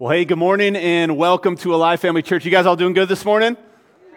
Well, hey, good morning and welcome to Alive Family Church. You guys all doing good this morning?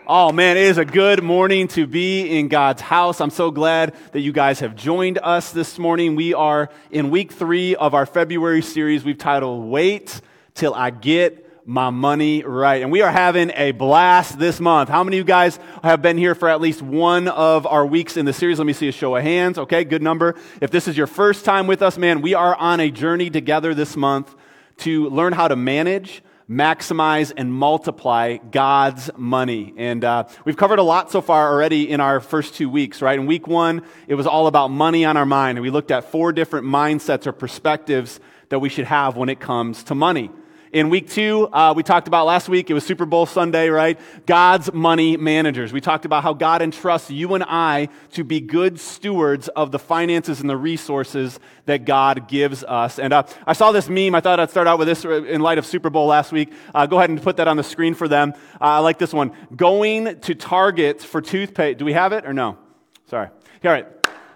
Oh man, it is a good morning to be in God's house. I'm so glad that you guys have joined us this morning. We are in week three of our February series we've titled Wait Till I Get My Money Right. And we are having a blast this month. How many of you guys have been here for at least one of our weeks in the series? Let me see a show of hands. Okay, good number. If this is your first time with us, man, we are on a journey together this month to learn how to manage, maximize, and multiply God's money. And uh, we've covered a lot so far already in our first two weeks, right? In week one, it was all about money on our mind. And we looked at four different mindsets or perspectives that we should have when it comes to money. In week two, uh, we talked about last week, it was Super Bowl Sunday, right? God's money managers. We talked about how God entrusts you and I to be good stewards of the finances and the resources that God gives us. And uh, I saw this meme. I thought I'd start out with this in light of Super Bowl last week. Uh, go ahead and put that on the screen for them. Uh, I like this one. Going to Target for toothpaste. Do we have it or no? Sorry. All right.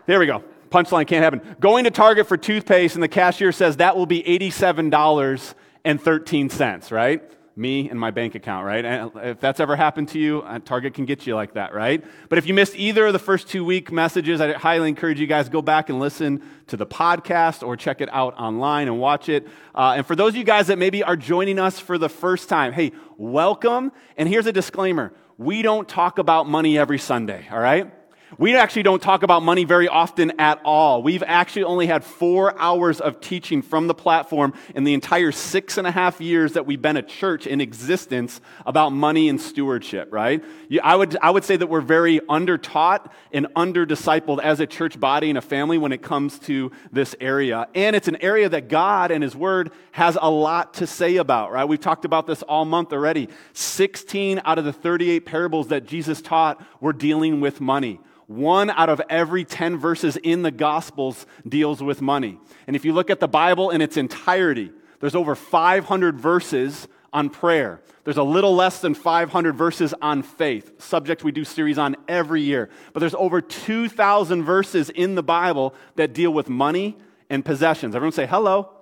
There we go. Punchline can't happen. Going to Target for toothpaste, and the cashier says that will be $87 and 13 cents, right? Me and my bank account, right? And if that's ever happened to you, uh, Target can get you like that, right? But if you missed either of the first two week messages, I highly encourage you guys go back and listen to the podcast or check it out online and watch it. Uh, and for those of you guys that maybe are joining us for the first time, hey, welcome. And here's a disclaimer we don't talk about money every Sunday, all right? We actually don't talk about money very often at all. We've actually only had four hours of teaching from the platform in the entire six and a half years that we've been a church in existence about money and stewardship, right? I would, I would say that we're very under taught and under discipled as a church body and a family when it comes to this area. And it's an area that God and His Word has a lot to say about, right? We've talked about this all month already. 16 out of the 38 parables that Jesus taught were dealing with money. One out of every 10 verses in the Gospels deals with money. And if you look at the Bible in its entirety, there's over 500 verses on prayer. There's a little less than 500 verses on faith, subject we do series on every year. But there's over 2,000 verses in the Bible that deal with money and possessions. Everyone say hello.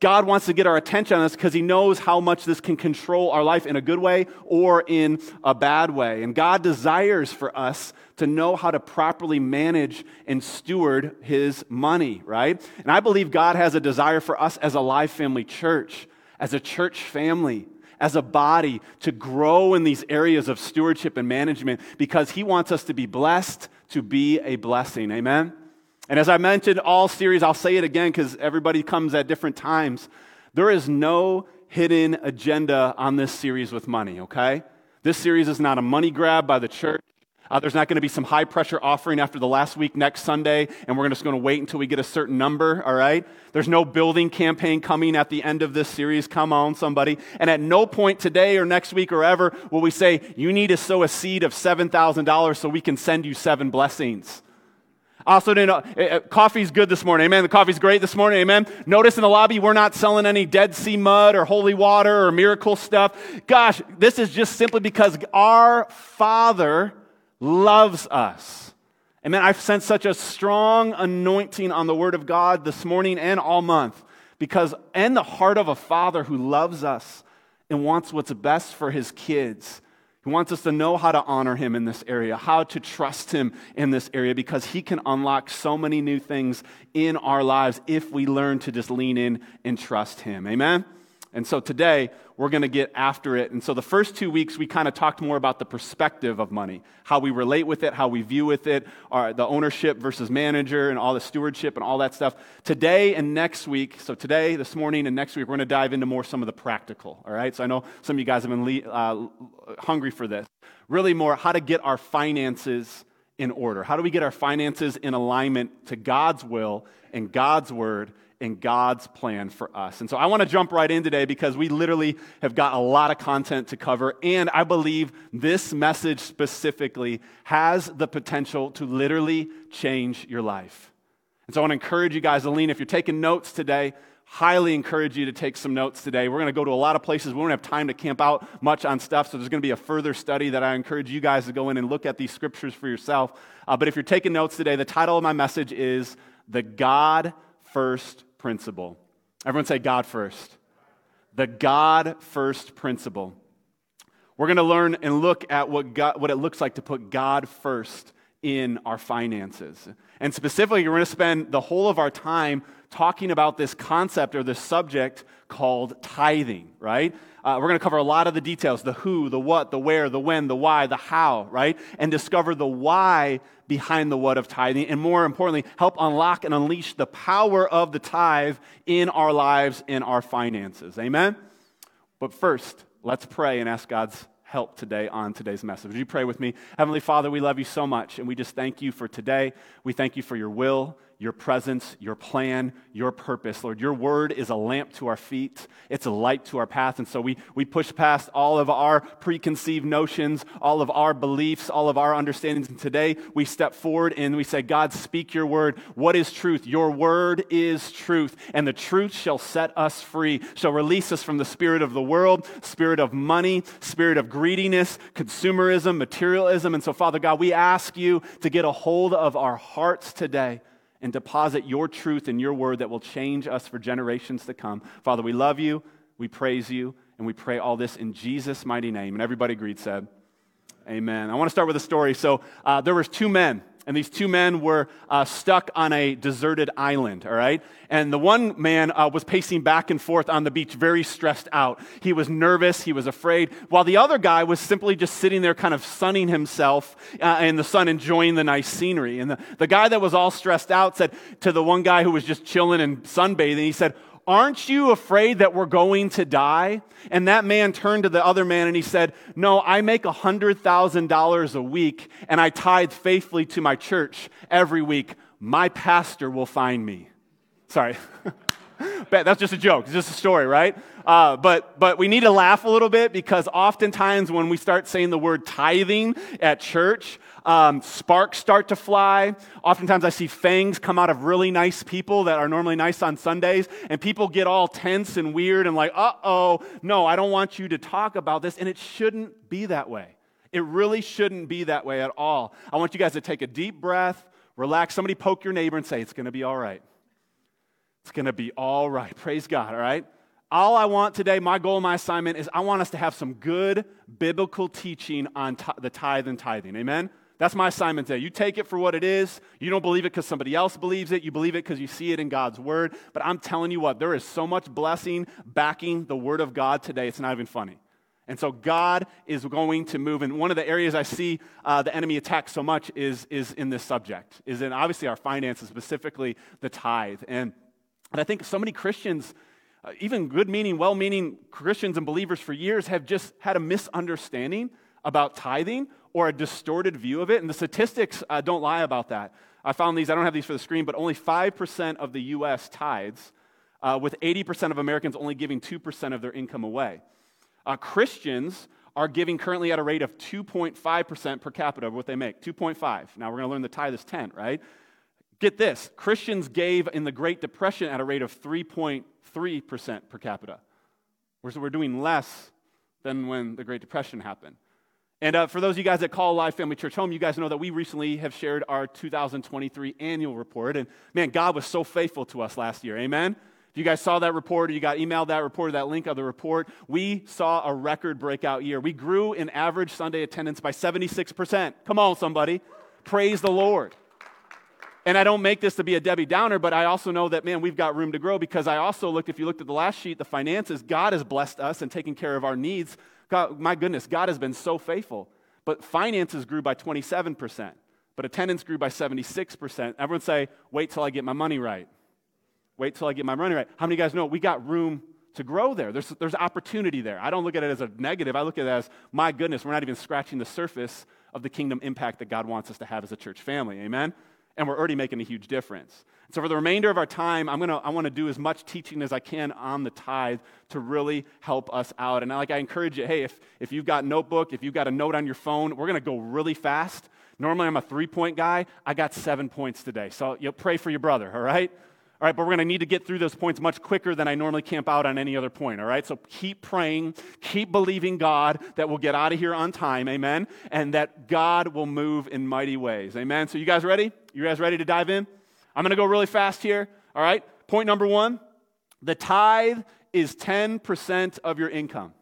God wants to get our attention on this because He knows how much this can control our life in a good way or in a bad way. And God desires for us to know how to properly manage and steward His money, right? And I believe God has a desire for us as Alive Family Church, as a church family, as a body to grow in these areas of stewardship and management because He wants us to be blessed to be a blessing. Amen? And as I mentioned all series, I'll say it again because everybody comes at different times. There is no hidden agenda on this series with money, okay? This series is not a money grab by the church. Uh, there's not going to be some high pressure offering after the last week next Sunday, and we're just going to wait until we get a certain number, all right? There's no building campaign coming at the end of this series. Come on, somebody. And at no point today or next week or ever will we say, you need to sow a seed of $7,000 so we can send you seven blessings. Also, you know, eh, eh, coffee's good this morning. Amen. The coffee's great this morning. Amen. Notice in the lobby, we're not selling any Dead Sea mud or holy water or miracle stuff. Gosh, this is just simply because our Father loves us. Amen. I've sensed such a strong anointing on the Word of God this morning and all month because, and the heart of a Father who loves us and wants what's best for His kids. He wants us to know how to honor him in this area, how to trust him in this area, because he can unlock so many new things in our lives if we learn to just lean in and trust him. Amen? And so today, we're going to get after it. And so the first two weeks, we kind of talked more about the perspective of money, how we relate with it, how we view with it, our, the ownership versus manager, and all the stewardship and all that stuff. Today and next week, so today, this morning, and next week, we're going to dive into more some of the practical. All right? So I know some of you guys have been le- uh, hungry for this. Really, more how to get our finances in order. How do we get our finances in alignment to God's will and God's word and God's plan for us. And so I want to jump right in today because we literally have got a lot of content to cover. And I believe this message specifically has the potential to literally change your life. And so I want to encourage you guys to lean. If you're taking notes today, highly encourage you to take some notes today. We're going to go to a lot of places. We don't have time to camp out much on stuff, so there's going to be a further study that I encourage you guys to go in and look at these scriptures for yourself. Uh, but if you're taking notes today, the title of my message is The God First principle. Everyone say God first. the God first principle. We're going to learn and look at what, God, what it looks like to put God first in our finances. And specifically, we're going to spend the whole of our time talking about this concept or this subject called tithing, right? Uh, we're going to cover a lot of the details the who, the what, the where, the when, the why, the how, right? And discover the why behind the what of tithing. And more importantly, help unlock and unleash the power of the tithe in our lives, in our finances. Amen? But first, let's pray and ask God's help today on today's message. Would you pray with me? Heavenly Father, we love you so much, and we just thank you for today. We thank you for your will your presence, your plan, your purpose. Lord, your word is a lamp to our feet, it's a light to our path. And so we, we push past all of our preconceived notions, all of our beliefs, all of our understandings. And today we step forward and we say, God, speak your word. What is truth? Your word is truth. And the truth shall set us free, shall release us from the spirit of the world, spirit of money, spirit of greediness, consumerism, materialism. And so, Father God, we ask you to get a hold of our hearts today and deposit your truth in your word that will change us for generations to come. Father, we love you, we praise you, and we pray all this in Jesus' mighty name. And everybody agreed, said, Amen. I want to start with a story. So uh, there was two men and these two men were uh, stuck on a deserted island, all right? And the one man uh, was pacing back and forth on the beach, very stressed out. He was nervous, he was afraid, while the other guy was simply just sitting there, kind of sunning himself uh, in the sun, enjoying the nice scenery. And the, the guy that was all stressed out said to the one guy who was just chilling and sunbathing, he said, Aren't you afraid that we're going to die? And that man turned to the other man and he said, No, I make $100,000 a week and I tithe faithfully to my church every week. My pastor will find me. Sorry. That's just a joke. It's just a story, right? Uh, but, but we need to laugh a little bit because oftentimes when we start saying the word tithing at church, um, sparks start to fly. Oftentimes I see fangs come out of really nice people that are normally nice on Sundays, and people get all tense and weird and like, uh oh, no, I don't want you to talk about this. And it shouldn't be that way. It really shouldn't be that way at all. I want you guys to take a deep breath, relax. Somebody poke your neighbor and say, It's going to be all right. It's going to be all right. Praise God, all right? All I want today, my goal, my assignment is I want us to have some good biblical teaching on t- the tithe and tithing. Amen? That's my assignment today. You take it for what it is. You don't believe it because somebody else believes it. You believe it because you see it in God's word. But I'm telling you what, there is so much blessing backing the word of God today. It's not even funny. And so God is going to move. And one of the areas I see uh, the enemy attack so much is, is in this subject, is in obviously our finances, specifically the tithe. And, and I think so many Christians, uh, even good meaning, well meaning Christians and believers for years, have just had a misunderstanding about tithing or a distorted view of it. And the statistics uh, don't lie about that. I found these, I don't have these for the screen, but only 5% of the US tithes, uh, with 80% of Americans only giving 2% of their income away. Uh, Christians are giving currently at a rate of 2.5% per capita of what they make. 2.5. Now we're going to learn the tithe is 10, right? Get this Christians gave in the Great Depression at a rate of 3.3% per capita. So we're doing less than when the Great Depression happened. And uh, for those of you guys that call Live Family Church home, you guys know that we recently have shared our 2023 annual report. And man, God was so faithful to us last year. Amen? If you guys saw that report or you got emailed that report or that link of the report, we saw a record breakout year. We grew in average Sunday attendance by 76%. Come on, somebody. Praise the Lord. And I don't make this to be a Debbie Downer, but I also know that, man, we've got room to grow because I also looked, if you looked at the last sheet, the finances, God has blessed us and taken care of our needs God, my goodness, God has been so faithful. But finances grew by 27%, but attendance grew by 76%. Everyone say, wait till I get my money right. Wait till I get my money right. How many of you guys know we got room to grow there? There's, there's opportunity there. I don't look at it as a negative. I look at it as, my goodness, we're not even scratching the surface of the kingdom impact that God wants us to have as a church family. Amen? And we're already making a huge difference. So for the remainder of our time, I'm gonna, I want to do as much teaching as I can on the tithe to really help us out. And like I encourage you, hey, if, if you've got notebook, if you've got a note on your phone, we're to go really fast. Normally I'm a three-point guy. I got seven points today. So you pray for your brother, all right? All right, but we're going to need to get through those points much quicker than I normally camp out on any other point, all right? So keep praying, keep believing God that we'll get out of here on time, amen? And that God will move in mighty ways, amen? So you guys ready? You guys ready to dive in? I'm going to go really fast here. All right. Point number one the tithe is 10% of your income.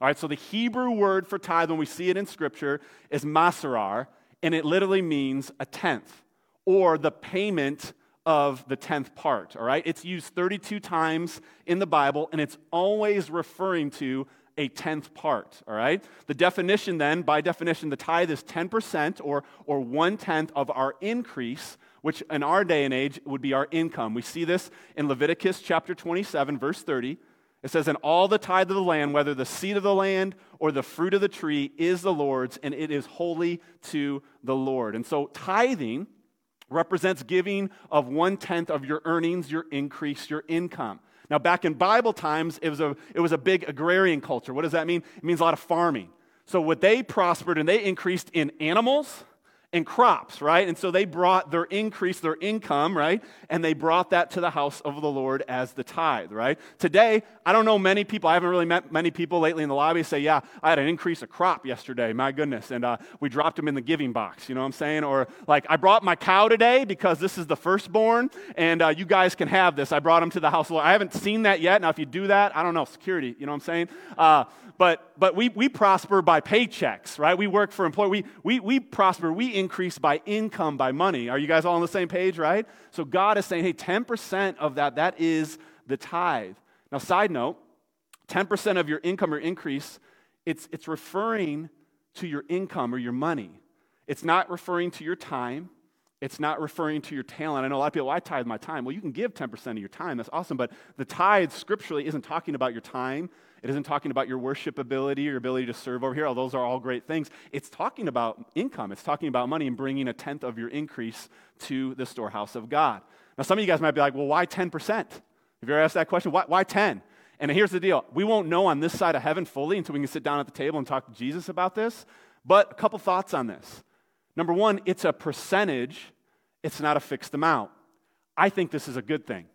All right, so the Hebrew word for tithe, when we see it in Scripture, is ma'aser, and it literally means a tenth or the payment of the tenth part. All right, it's used 32 times in the Bible, and it's always referring to a tenth part. All right, the definition then, by definition, the tithe is 10% or, or one tenth of our increase which in our day and age would be our income. We see this in Leviticus chapter 27, verse 30. It says, And all the tithe of the land, whether the seed of the land or the fruit of the tree, is the Lord's, and it is holy to the Lord. And so tithing represents giving of one tenth of your earnings, your increase, your income. Now, back in Bible times, it was, a, it was a big agrarian culture. What does that mean? It means a lot of farming. So, what they prospered and they increased in animals and crops, right? And so they brought their increase, their income, right? And they brought that to the house of the Lord as the tithe, right? Today, I don't know many people, I haven't really met many people lately in the lobby say, yeah, I had an increase of crop yesterday, my goodness, and uh, we dropped them in the giving box, you know what I'm saying? Or like, I brought my cow today because this is the firstborn, and uh, you guys can have this. I brought them to the house of the Lord. I haven't seen that yet. Now, if you do that, I don't know, security, you know what I'm saying? Uh, but, but we, we prosper by paychecks, right? We work for employees. We, we, we prosper, we increase by income, by money. Are you guys all on the same page, right? So God is saying, hey, 10% of that, that is the tithe. Now, side note, 10% of your income or increase, it's, it's referring to your income or your money. It's not referring to your time. It's not referring to your talent. I know a lot of people, well, I tithe my time. Well, you can give 10% of your time. That's awesome. But the tithe scripturally isn't talking about your time. It isn't talking about your worship ability, your ability to serve over here. All those are all great things. It's talking about income. It's talking about money and bringing a tenth of your increase to the storehouse of God. Now, some of you guys might be like, well, why 10%? Have you ever asked that question? Why, why 10? And here's the deal. We won't know on this side of heaven fully until we can sit down at the table and talk to Jesus about this. But a couple thoughts on this. Number one, it's a percentage, it's not a fixed amount. I think this is a good thing.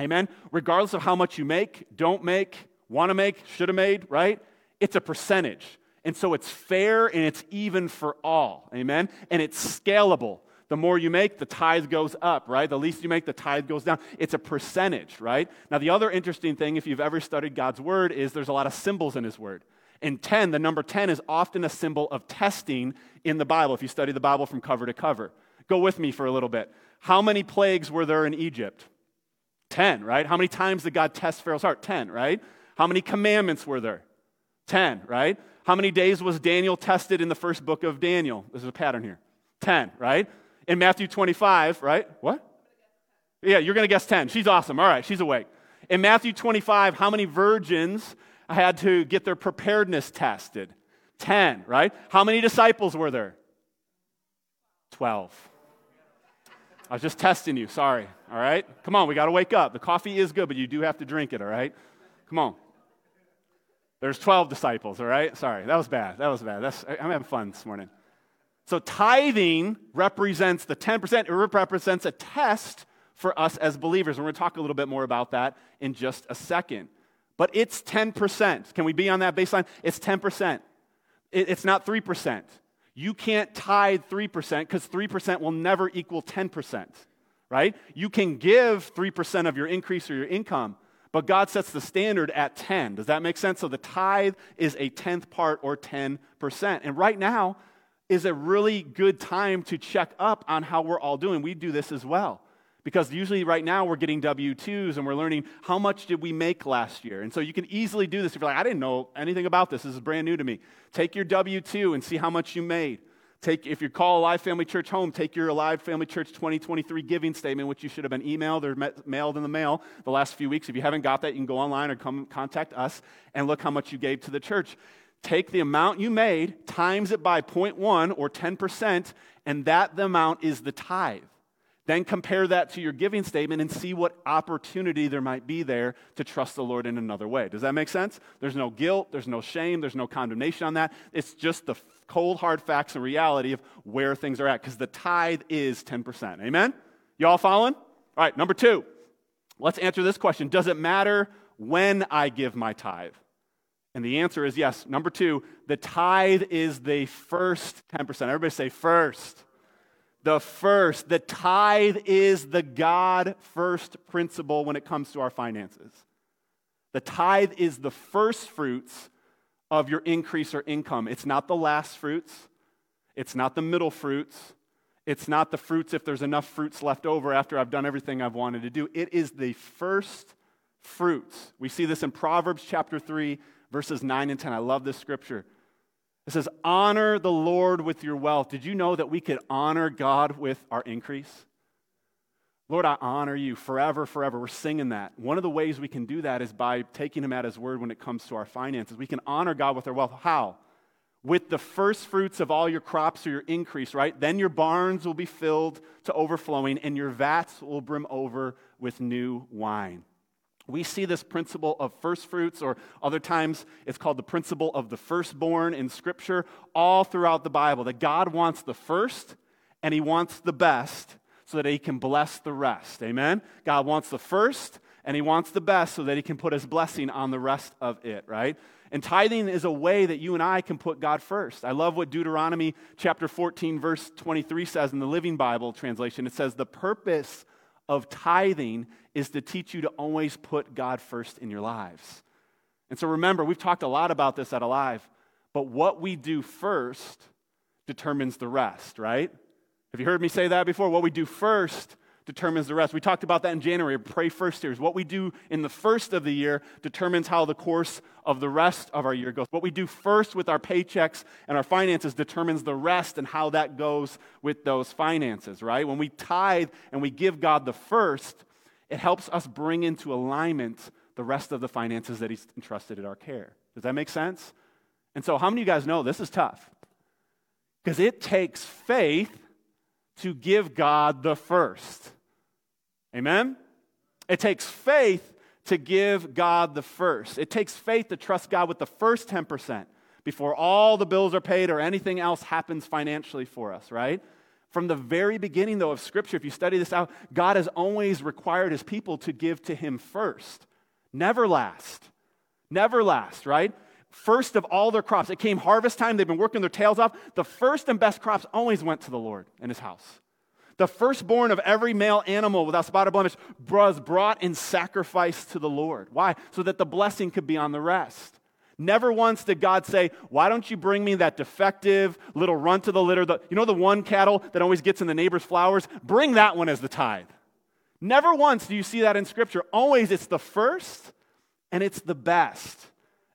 Amen? Regardless of how much you make, don't make, want to make, should have made, right? It's a percentage. And so it's fair and it's even for all. Amen? And it's scalable. The more you make, the tithe goes up, right? The least you make, the tithe goes down. It's a percentage, right? Now, the other interesting thing, if you've ever studied God's word, is there's a lot of symbols in his word. And 10, the number 10 is often a symbol of testing in the Bible, if you study the Bible from cover to cover. Go with me for a little bit. How many plagues were there in Egypt? 10, right? How many times did God test Pharaoh's heart? 10, right? How many commandments were there? 10, right? How many days was Daniel tested in the first book of Daniel? There's a pattern here. 10, right? In Matthew 25, right? What? Yeah, you're going to guess 10. She's awesome. All right, she's awake. In Matthew 25, how many virgins had to get their preparedness tested? 10, right? How many disciples were there? 12. I was just testing you. Sorry. All right? Come on, we got to wake up. The coffee is good, but you do have to drink it, all right? Come on. There's 12 disciples, all right? Sorry, that was bad. That was bad. That's, I'm having fun this morning. So tithing represents the 10%, it represents a test for us as believers. And we're going to talk a little bit more about that in just a second. But it's 10%. Can we be on that baseline? It's 10%. It's not 3%. You can't tithe 3% because 3% will never equal 10%, right? You can give 3% of your increase or your income, but God sets the standard at 10. Does that make sense? So the tithe is a tenth part or 10%. And right now is a really good time to check up on how we're all doing. We do this as well. Because usually right now we're getting W 2s and we're learning how much did we make last year. And so you can easily do this if you're like, I didn't know anything about this. This is brand new to me. Take your W 2 and see how much you made. Take, if you call Alive Family Church home, take your Alive Family Church 2023 giving statement, which you should have been emailed or met, mailed in the mail the last few weeks. If you haven't got that, you can go online or come contact us and look how much you gave to the church. Take the amount you made, times it by 0.1 or 10%, and that the amount is the tithe. Then compare that to your giving statement and see what opportunity there might be there to trust the Lord in another way. Does that make sense? There's no guilt, there's no shame, there's no condemnation on that. It's just the cold, hard facts and reality of where things are at because the tithe is 10%. Amen? You all following? All right, number two. Let's answer this question Does it matter when I give my tithe? And the answer is yes. Number two, the tithe is the first 10%. Everybody say first the first. The tithe is the God first principle when it comes to our finances. The tithe is the first fruits of your increase or income. It's not the last fruits, it's not the middle fruits, it's not the fruits if there's enough fruits left over after I've done everything I've wanted to do. It is the first fruits. We see this in Proverbs chapter 3, verses 9 and 10. I love this scripture. It says, Honor the Lord with your wealth. Did you know that we could honor God with our increase? Lord, I honor you forever, forever. We're singing that. One of the ways we can do that is by taking him at his word when it comes to our finances. We can honor God with our wealth. How? With the first fruits of all your crops or your increase, right? Then your barns will be filled to overflowing and your vats will brim over with new wine. We see this principle of first fruits, or other times it's called the principle of the firstborn in Scripture, all throughout the Bible. That God wants the first and He wants the best so that He can bless the rest. Amen? God wants the first and He wants the best so that He can put His blessing on the rest of it, right? And tithing is a way that you and I can put God first. I love what Deuteronomy chapter 14, verse 23 says in the Living Bible translation. It says, The purpose of tithing is to teach you to always put God first in your lives. And so remember, we've talked a lot about this at Alive, but what we do first determines the rest, right? Have you heard me say that before? What we do first determines the rest. We talked about that in January, pray first series. What we do in the first of the year determines how the course of the rest of our year goes. What we do first with our paychecks and our finances determines the rest and how that goes with those finances, right? When we tithe and we give God the first, it helps us bring into alignment the rest of the finances that He's entrusted in our care. Does that make sense? And so, how many of you guys know this is tough? Because it takes faith to give God the first. Amen? It takes faith to give God the first. It takes faith to trust God with the first 10% before all the bills are paid or anything else happens financially for us, right? From the very beginning, though, of Scripture, if you study this out, God has always required his people to give to him first. Never last. Never last, right? First of all their crops. It came harvest time, they've been working their tails off. The first and best crops always went to the Lord in his house. The firstborn of every male animal without spot or blemish was brought in sacrifice to the Lord. Why? So that the blessing could be on the rest. Never once did God say, Why don't you bring me that defective little runt to the litter? The, you know, the one cattle that always gets in the neighbor's flowers? Bring that one as the tithe. Never once do you see that in Scripture. Always it's the first and it's the best.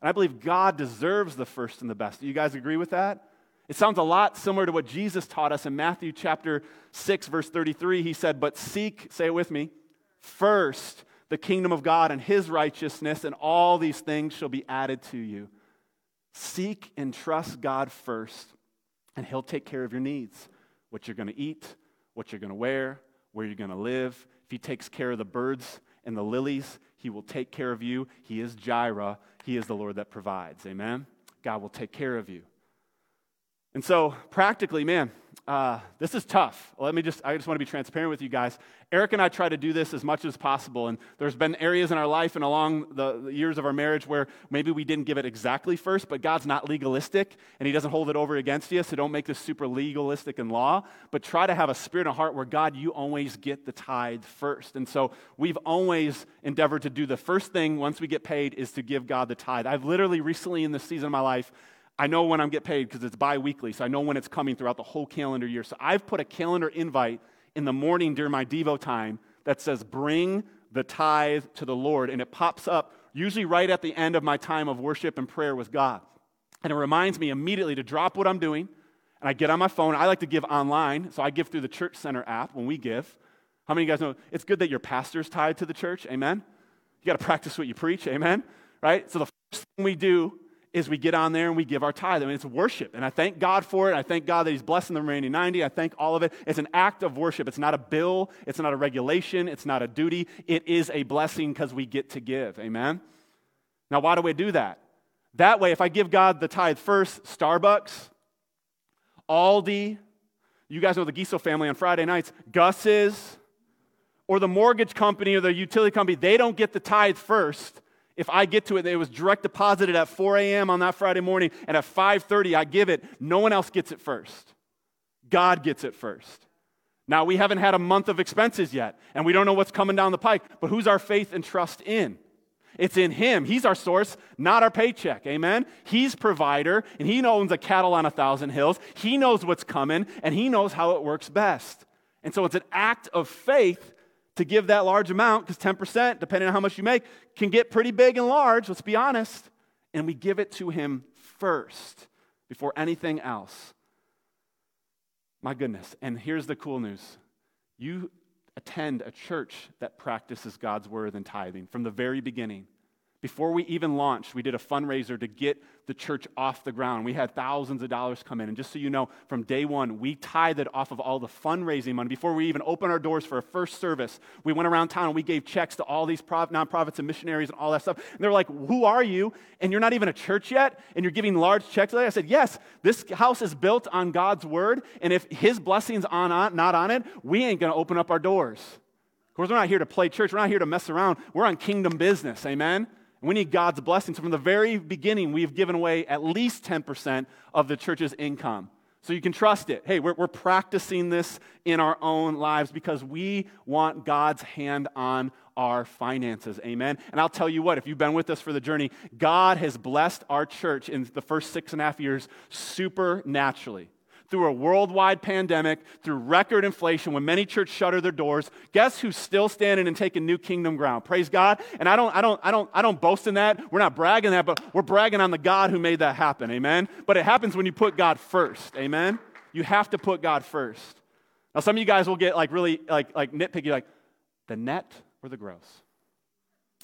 And I believe God deserves the first and the best. Do you guys agree with that? It sounds a lot similar to what Jesus taught us in Matthew chapter 6, verse 33. He said, But seek, say it with me, first the kingdom of God and his righteousness, and all these things shall be added to you. Seek and trust God first, and he'll take care of your needs what you're going to eat, what you're going to wear, where you're going to live. If he takes care of the birds and the lilies, he will take care of you. He is Jireh, he is the Lord that provides. Amen? God will take care of you. And so, practically, man, uh, this is tough. Let me just, I just want to be transparent with you guys. Eric and I try to do this as much as possible. And there's been areas in our life and along the, the, years of our marriage where maybe we didn't give it exactly first, but God's not legalistic and He doesn't hold it over against you. So don't make this super legalistic in law, but try to have a spirit and heart where God, you always get the tithe first. And so we've always endeavored to do the first thing once we get paid is to give God the tithe. I've literally recently in this season of my life, I know when I'm get paid because it's bi-weekly, so I know when it's coming throughout the whole calendar year. So I've put a calendar invite in the morning during my Devo time that says, bring the tithe to the Lord. And it pops up usually right at the end of my time of worship and prayer with God. And it reminds me immediately to drop what I'm doing. And I get on my phone. I like to give online, so I give through the Church Center app when we give. How many of you guys know it's good that your pastor's tied to the church? Amen? You got to practice what you preach. Amen? Right? So the first thing we do is we get on there and we give our tithe. I mean, it's worship. And I thank God for it. I thank God that He's blessing the remaining 90. I thank all of it. It's an act of worship. It's not a bill, it's not a regulation, it's not a duty. It is a blessing because we get to give. Amen? Now, why do we do that? That way, if I give God the tithe first, Starbucks, Aldi, you guys know the Giesow family on Friday nights, Gus's, or the mortgage company or the utility company, they don't get the tithe first if I get to it, it was direct deposited at 4 a.m. on that Friday morning, and at 5:30 I give it. No one else gets it first. God gets it first. Now we haven't had a month of expenses yet, and we don't know what's coming down the pike. But who's our faith and trust in? It's in Him. He's our source, not our paycheck. Amen? He's provider, and He owns a cattle on a thousand hills. He knows what's coming, and He knows how it works best. And so it's an act of faith to give that large amount, because 10%, depending on how much you make, can get pretty big and large, let's be honest. And we give it to Him first before anything else. My goodness. And here's the cool news you attend a church that practices God's word and tithing from the very beginning. Before we even launched, we did a fundraiser to get the church off the ground. We had thousands of dollars come in. And just so you know, from day one, we tithed it off of all the fundraising money. Before we even opened our doors for a first service, we went around town and we gave checks to all these nonprofits and missionaries and all that stuff. And they were like, Who are you? And you're not even a church yet? And you're giving large checks? I said, Yes, this house is built on God's word. And if his blessings on, on not on it, we ain't going to open up our doors. Of course, we're not here to play church. We're not here to mess around. We're on kingdom business. Amen? We need God's blessings. From the very beginning, we've given away at least 10% of the church's income. So you can trust it. Hey, we're, we're practicing this in our own lives because we want God's hand on our finances. Amen. And I'll tell you what, if you've been with us for the journey, God has blessed our church in the first six and a half years supernaturally through a worldwide pandemic, through record inflation, when many churches shutter their doors, guess who's still standing and taking new kingdom ground? Praise God. And I don't, I don't, I don't, I don't boast in that. We're not bragging that, but we're bragging on the God who made that happen. Amen. But it happens when you put God first. Amen. You have to put God first. Now, some of you guys will get like really like like nitpicky, like the net or the gross.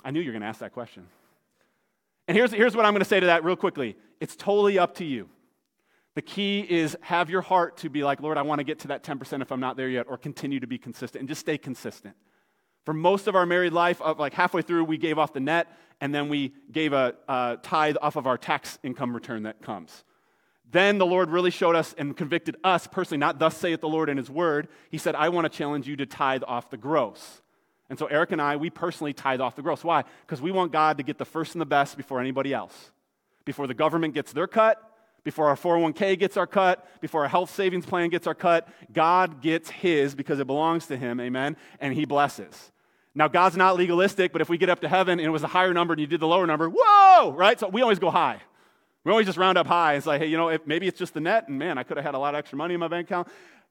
I knew you were going to ask that question. And here's, here's what I'm going to say to that real quickly. It's totally up to you. The key is have your heart to be like, Lord, I want to get to that 10% if I'm not there yet, or continue to be consistent and just stay consistent. For most of our married life, like halfway through, we gave off the net and then we gave a, a tithe off of our tax income return that comes. Then the Lord really showed us and convicted us personally, not thus saith the Lord in His word. He said, I want to challenge you to tithe off the gross. And so Eric and I, we personally tithe off the gross. Why? Because we want God to get the first and the best before anybody else. Before the government gets their cut, before our 401k gets our cut, before our health savings plan gets our cut, God gets his because it belongs to him, amen, and he blesses. Now, God's not legalistic, but if we get up to heaven and it was a higher number and you did the lower number, whoa, right? So we always go high. We always just round up high. It's like, hey, you know, if maybe it's just the net, and man, I could have had a lot of extra money in my bank account.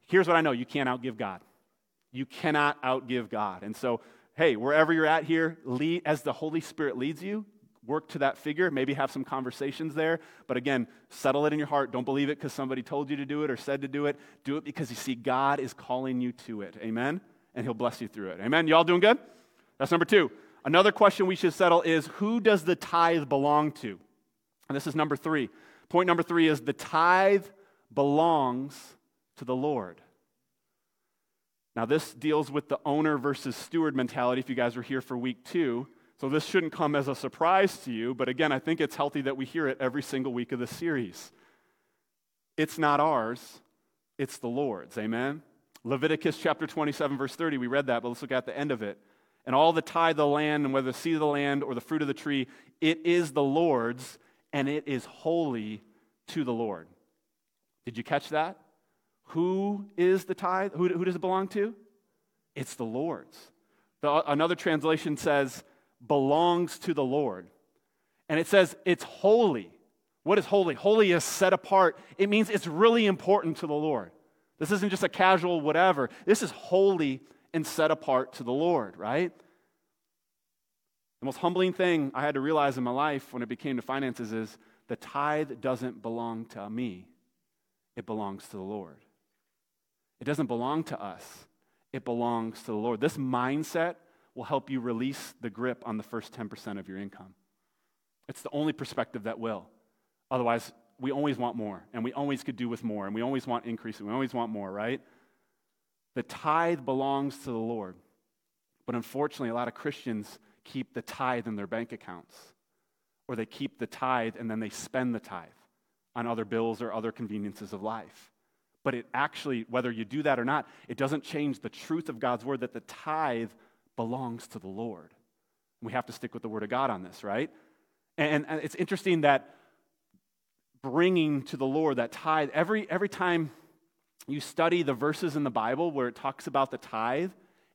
Here's what I know you can't outgive God. You cannot outgive God. And so, hey, wherever you're at here, lead, as the Holy Spirit leads you, work to that figure, maybe have some conversations there. But again, settle it in your heart. Don't believe it because somebody told you to do it or said to do it. Do it because you see God is calling you to it. Amen? And He'll bless you through it. Amen? Y'all doing good? That's number two. Another question we should settle is who does the tithe belong to? And this is number three. Point number three is the tithe belongs to the Lord. Now, this deals with the owner versus steward mentality if you guys were here for week two. So this shouldn't come as a surprise to you, but again, I think it's healthy that we hear it every single week of the series. It's not ours, it's the Lord's. Amen? Leviticus chapter 27, verse 30, we read that, but let's look at the end of it. And all the tithe of the land, and whether the seed of the land or the fruit of the tree, it is the Lord's, and it is holy to the Lord. Did you catch that? Who is the tithe? Who, who does it belong to? It's the Lord's. The, another translation says, belongs to the Lord. And it says it's holy. What is holy? Holy is set apart. It means it's really important to the Lord. This isn't just a casual whatever. This is holy and set apart to the Lord, right? The most humbling thing I had to realize in my life when it became to finances is the tithe doesn't belong to me, it belongs to the Lord. It doesn't belong to us, it belongs to the Lord. This mindset will help you release the grip on the first 10% of your income. It's the only perspective that will. Otherwise, we always want more, and we always could do with more, and we always want increase, and we always want more, right? The tithe belongs to the Lord. But unfortunately, a lot of Christians keep the tithe in their bank accounts, or they keep the tithe and then they spend the tithe on other bills or other conveniences of life. But it actually, whether you do that or not, it doesn't change the truth of God's word that the tithe belongs to the Lord. We have to stick with the Word of God on this, right? And, and it's interesting that bringing to the Lord that tithe, every, every time you study the verses in the Bible where it talks about the tithe,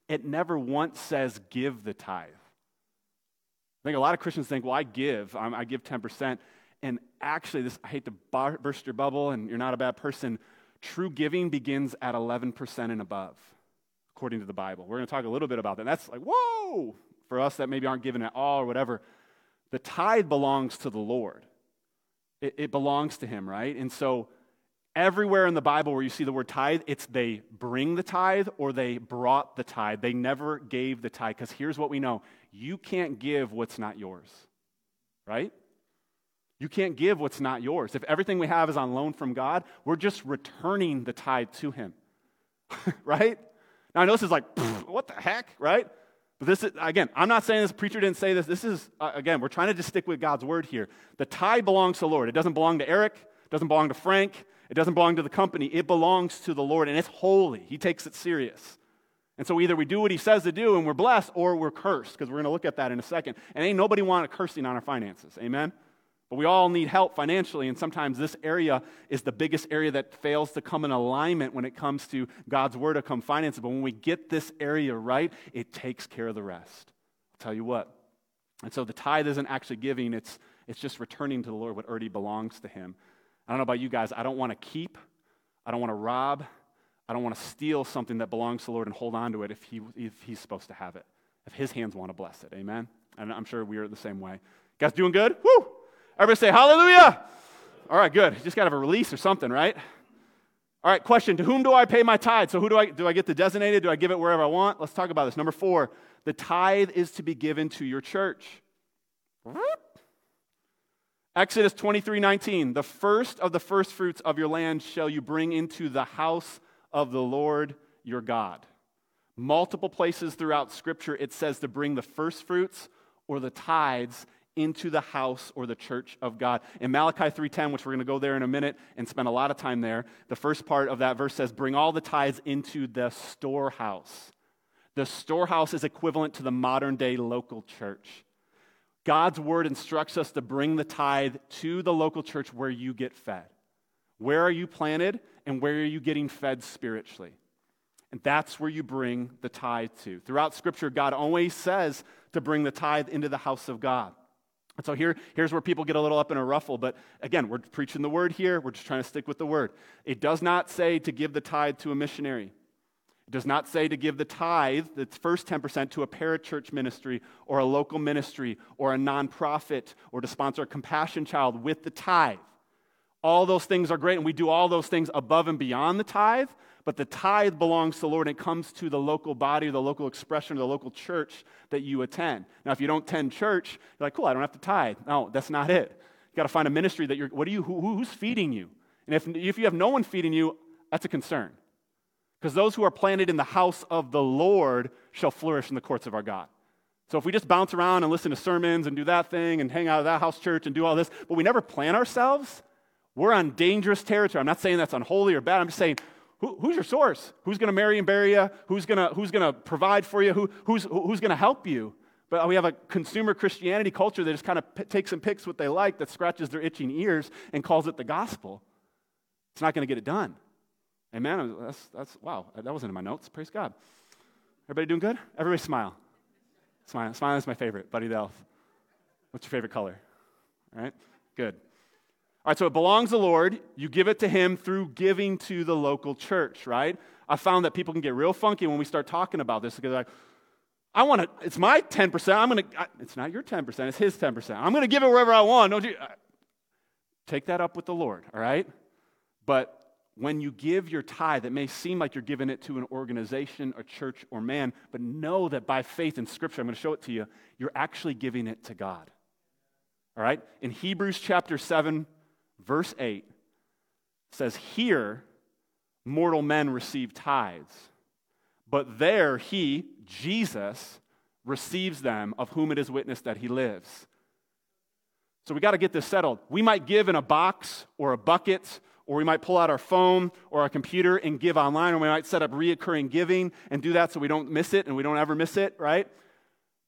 it never once says give the tithe. I think a lot of Christians think, well, I give, I'm, i give 10%. And actually, this, I hate to burst your bubble, and you're not a bad person. True giving begins at 11% and above, according to the Bible. We're going to talk a little bit about that. And That's like, whoa, for us that maybe aren't given at all or whatever. The tithe belongs to the Lord, it, it belongs to Him, right? And so, everywhere in the Bible where you see the word tithe, it's they bring the tithe or they brought the tithe. They never gave the tithe because here's what we know you can't give what's not yours, right? You can't give what's not yours. If everything we have is on loan from God, we're just returning the tithe to Him. right? Now, I know this is like, what the heck, right? But this is, again, I'm not saying this, preacher didn't say this. This is, uh, again, we're trying to just stick with God's word here. The tithe belongs to the Lord. It doesn't belong to Eric, it doesn't belong to Frank, it doesn't belong to the company. It belongs to the Lord, and it's holy. He takes it serious. And so either we do what he says to do and we're blessed, or we're cursed, because we're going to look at that in a second. And ain't nobody want a cursing on our finances. Amen? But we all need help financially, and sometimes this area is the biggest area that fails to come in alignment when it comes to God's word to come finances. But when we get this area right, it takes care of the rest. I'll tell you what. And so the tithe isn't actually giving, it's, it's just returning to the Lord what already belongs to Him. I don't know about you guys, I don't want to keep, I don't want to rob, I don't want to steal something that belongs to the Lord and hold on to it if, he, if He's supposed to have it, if His hands want to bless it. Amen? And I'm sure we are the same way. You guys doing good? Woo! Everybody say hallelujah. All right, good. You just got to have a release or something, right? All right, question. To whom do I pay my tithe? So who do I do I get the designated? Do I give it wherever I want? Let's talk about this. Number four, the tithe is to be given to your church. Exodus 23 19. The first of the first fruits of your land shall you bring into the house of the Lord your God. Multiple places throughout Scripture it says to bring the first fruits or the tithes into the house or the church of God. In Malachi 3:10, which we're going to go there in a minute and spend a lot of time there, the first part of that verse says, "Bring all the tithes into the storehouse." The storehouse is equivalent to the modern day local church. God's word instructs us to bring the tithe to the local church where you get fed. Where are you planted and where are you getting fed spiritually? And that's where you bring the tithe to. Throughout Scripture, God always says to bring the tithe into the house of God. And so here, here's where people get a little up in a ruffle. But again, we're preaching the word here. We're just trying to stick with the word. It does not say to give the tithe to a missionary. It does not say to give the tithe, the first 10%, to a parachurch ministry or a local ministry or a nonprofit or to sponsor a compassion child with the tithe. All those things are great, and we do all those things above and beyond the tithe, but the tithe belongs to the Lord and it comes to the local body or the local expression or the local church that you attend. Now, if you don't attend church, you're like, cool, I don't have to tithe. No, that's not it. You got to find a ministry that you're, what are you, who, who's feeding you? And if, if you have no one feeding you, that's a concern. Because those who are planted in the house of the Lord shall flourish in the courts of our God. So if we just bounce around and listen to sermons and do that thing and hang out at that house church and do all this, but we never plan ourselves, we're on dangerous territory. I'm not saying that's unholy or bad. I'm just saying who, who's your source? Who's going to marry and bury you? Who's going to who's gonna provide for you? Who, who's who's going to help you? But we have a consumer Christianity culture that just kind of p- takes and picks what they like, that scratches their itching ears and calls it the gospel. It's not going to get it done. Amen. That's, that's wow. That wasn't in my notes. Praise God. Everybody doing good? Everybody smile. Smile. Smile is my favorite. Buddy the elf. What's your favorite color? All right. Good. All right, so it belongs to the Lord. You give it to Him through giving to the local church, right? I found that people can get real funky when we start talking about this because like, I want to, it's my 10%. I'm going to, it's not your 10%, it's His 10%. I'm going to give it wherever I want. Don't you? Uh, take that up with the Lord, all right? But when you give your tithe, it may seem like you're giving it to an organization, a church, or man, but know that by faith in Scripture, I'm going to show it to you, you're actually giving it to God. All right? In Hebrews chapter 7, verse 8 says, Here mortal men receive tithes, but there he, Jesus, receives them, of whom it is witnessed that he lives. So we got to get this settled. We might give in a box or a bucket, or we might pull out our phone or our computer and give online, or we might set up reoccurring giving and do that so we don't miss it and we don't ever miss it, right?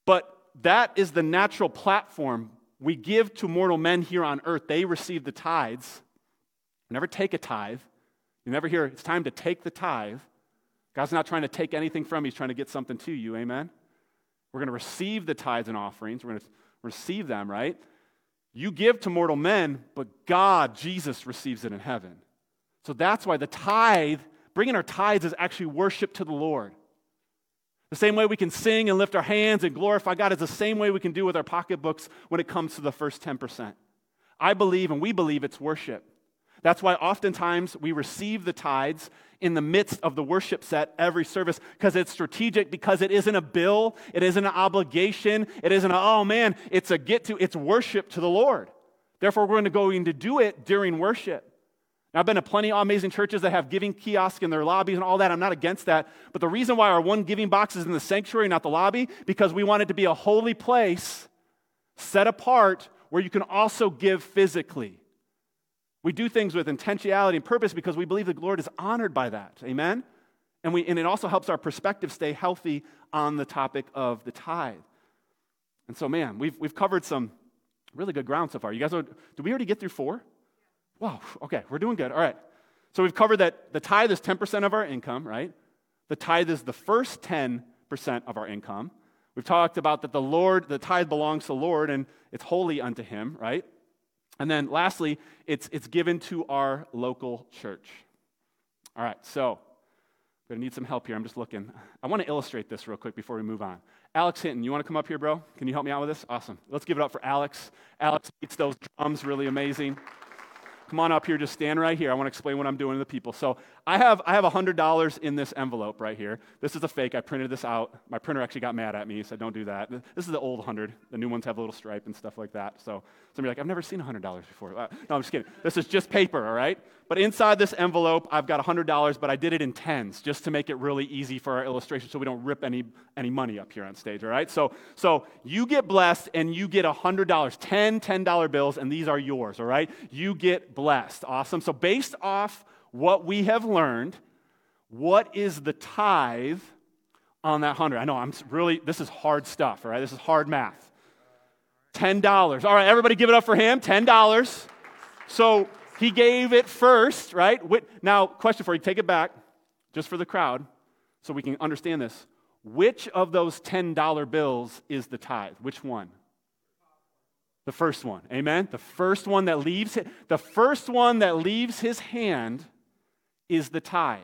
But that is the natural platform we give to mortal men here on earth, they receive the tithes. You never take a tithe. You never hear, it's time to take the tithe. God's not trying to take anything from you, He's trying to get something to you. Amen? We're going to receive the tithes and offerings. We're going to receive them, right? You give to mortal men, but God, Jesus, receives it in heaven. So that's why the tithe, bringing our tithes, is actually worship to the Lord. The same way we can sing and lift our hands and glorify God is the same way we can do with our pocketbooks when it comes to the first 10%. I believe and we believe it's worship. That's why oftentimes we receive the tithes in the midst of the worship set every service because it's strategic, because it isn't a bill, it isn't an obligation, it isn't a, oh man, it's a get to, it's worship to the Lord. Therefore, we're going to go in to do it during worship. Now, I've been to plenty of amazing churches that have giving kiosks in their lobbies and all that. I'm not against that. But the reason why our one giving box is in the sanctuary, not the lobby, because we want it to be a holy place set apart where you can also give physically. We do things with intentionality and purpose because we believe the Lord is honored by that. Amen? And, we, and it also helps our perspective stay healthy on the topic of the tithe. And so, man, we've, we've covered some really good ground so far. You guys, are, did we already get through four? Wow, okay, we're doing good. All right. So we've covered that the tithe is 10% of our income, right? The tithe is the first 10% of our income. We've talked about that the Lord, the tithe belongs to the Lord and it's holy unto him, right? And then lastly, it's, it's given to our local church. All right, so I'm gonna need some help here. I'm just looking. I want to illustrate this real quick before we move on. Alex Hinton, you want to come up here, bro? Can you help me out with this? Awesome. Let's give it up for Alex. Alex beats those drums, really amazing. Come on up here, just stand right here. I want to explain what I'm doing to the people. So I have I have $100 in this envelope right here. This is a fake. I printed this out. My printer actually got mad at me. He said, don't do that. This is the old 100. The new ones have a little stripe and stuff like that. So some are like, I've never seen $100 before. Uh, no, I'm just kidding. This is just paper, all right? But inside this envelope, I've got $100, but I did it in tens just to make it really easy for our illustration so we don't rip any, any money up here on stage, all right? So, so you get blessed and you get $100, 10 $10 bills, and these are yours, all right? You get blessed. Awesome. So, based off what we have learned, what is the tithe on that 100? I know I'm really, this is hard stuff, all right? This is hard math. $10. All right, everybody give it up for him. $10. So, he gave it first, right? Now, question for you take it back just for the crowd so we can understand this. Which of those $10 bills is the tithe? Which one? The first one. Amen. The first one that leaves the first one that leaves his hand is the tithe.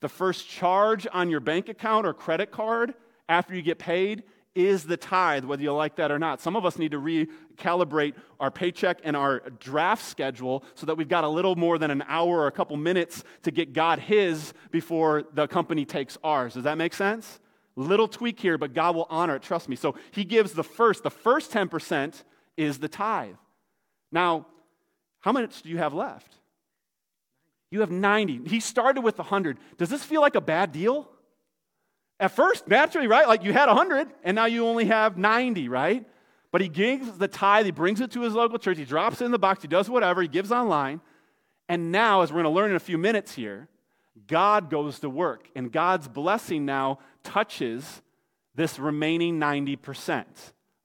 The first charge on your bank account or credit card after you get paid is the tithe, whether you like that or not. Some of us need to recalibrate our paycheck and our draft schedule so that we've got a little more than an hour or a couple minutes to get God His before the company takes ours. Does that make sense? Little tweak here, but God will honor it, trust me. So He gives the first. The first 10% is the tithe. Now, how much do you have left? You have 90. He started with 100. Does this feel like a bad deal? At first, naturally, right? Like you had 100 and now you only have 90, right? But he gives the tithe, he brings it to his local church, he drops it in the box, he does whatever, he gives online. And now, as we're going to learn in a few minutes here, God goes to work. And God's blessing now touches this remaining 90%.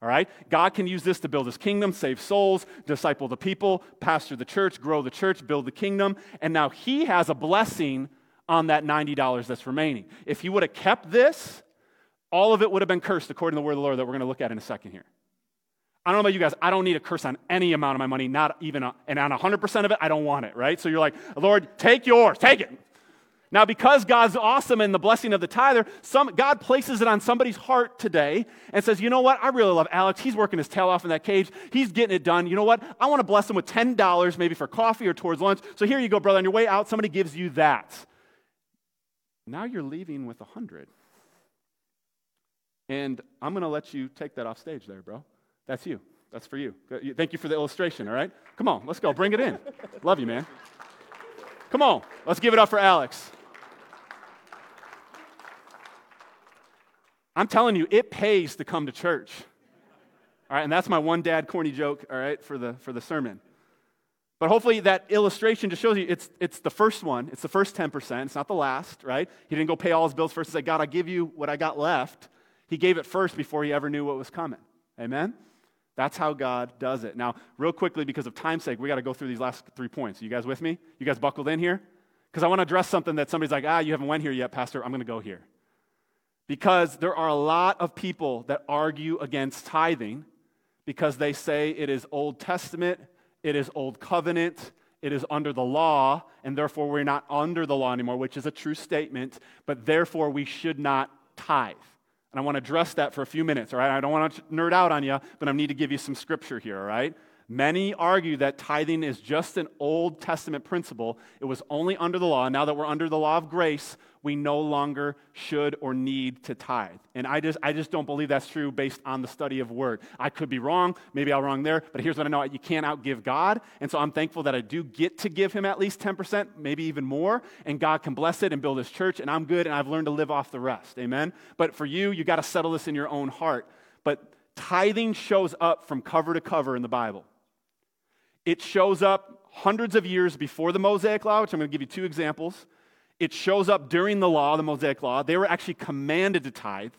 All right? God can use this to build his kingdom, save souls, disciple the people, pastor the church, grow the church, build the kingdom. And now he has a blessing on that $90 that's remaining. If he would have kept this, all of it would have been cursed according to the word of the Lord that we're going to look at in a second here. I don't know about you guys. I don't need a curse on any amount of my money, not even, and on 100% of it, I don't want it, right? So you're like, Lord, take yours, take it. Now, because God's awesome and the blessing of the tither, some, God places it on somebody's heart today and says, you know what? I really love Alex. He's working his tail off in that cage. He's getting it done. You know what? I want to bless him with $10 maybe for coffee or towards lunch. So here you go, brother. On your way out, somebody gives you that. Now you're leaving with a 100. And I'm going to let you take that off stage there, bro. That's you. That's for you. Thank you for the illustration, all right? Come on, let's go. Bring it in. Love you, man. Come on, let's give it up for Alex. I'm telling you, it pays to come to church. All right, and that's my one dad corny joke, all right, for the, for the sermon. But hopefully that illustration just shows you it's, it's the first one. It's the first 10%. It's not the last, right? He didn't go pay all his bills first and say, God, I give you what I got left. He gave it first before he ever knew what was coming. Amen? That's how God does it. Now, real quickly, because of time's sake, we got to go through these last three points. You guys with me? You guys buckled in here? Because I want to address something that somebody's like, ah, you haven't went here yet, Pastor. I'm going to go here. Because there are a lot of people that argue against tithing because they say it is Old Testament, it is Old Covenant, it is under the law, and therefore we're not under the law anymore, which is a true statement, but therefore we should not tithe. And I want to address that for a few minutes, all right? I don't want to nerd out on you, but I need to give you some scripture here, all right? Many argue that tithing is just an Old Testament principle. It was only under the law. Now that we're under the law of grace, we no longer should or need to tithe. And I just, I just don't believe that's true based on the study of word. I could be wrong. Maybe I'm wrong there. But here's what I know you can't outgive God. And so I'm thankful that I do get to give him at least 10%, maybe even more. And God can bless it and build his church. And I'm good. And I've learned to live off the rest. Amen. But for you, you got to settle this in your own heart. But tithing shows up from cover to cover in the Bible. It shows up hundreds of years before the Mosaic Law, which I'm going to give you two examples. It shows up during the law, the Mosaic Law. They were actually commanded to tithe.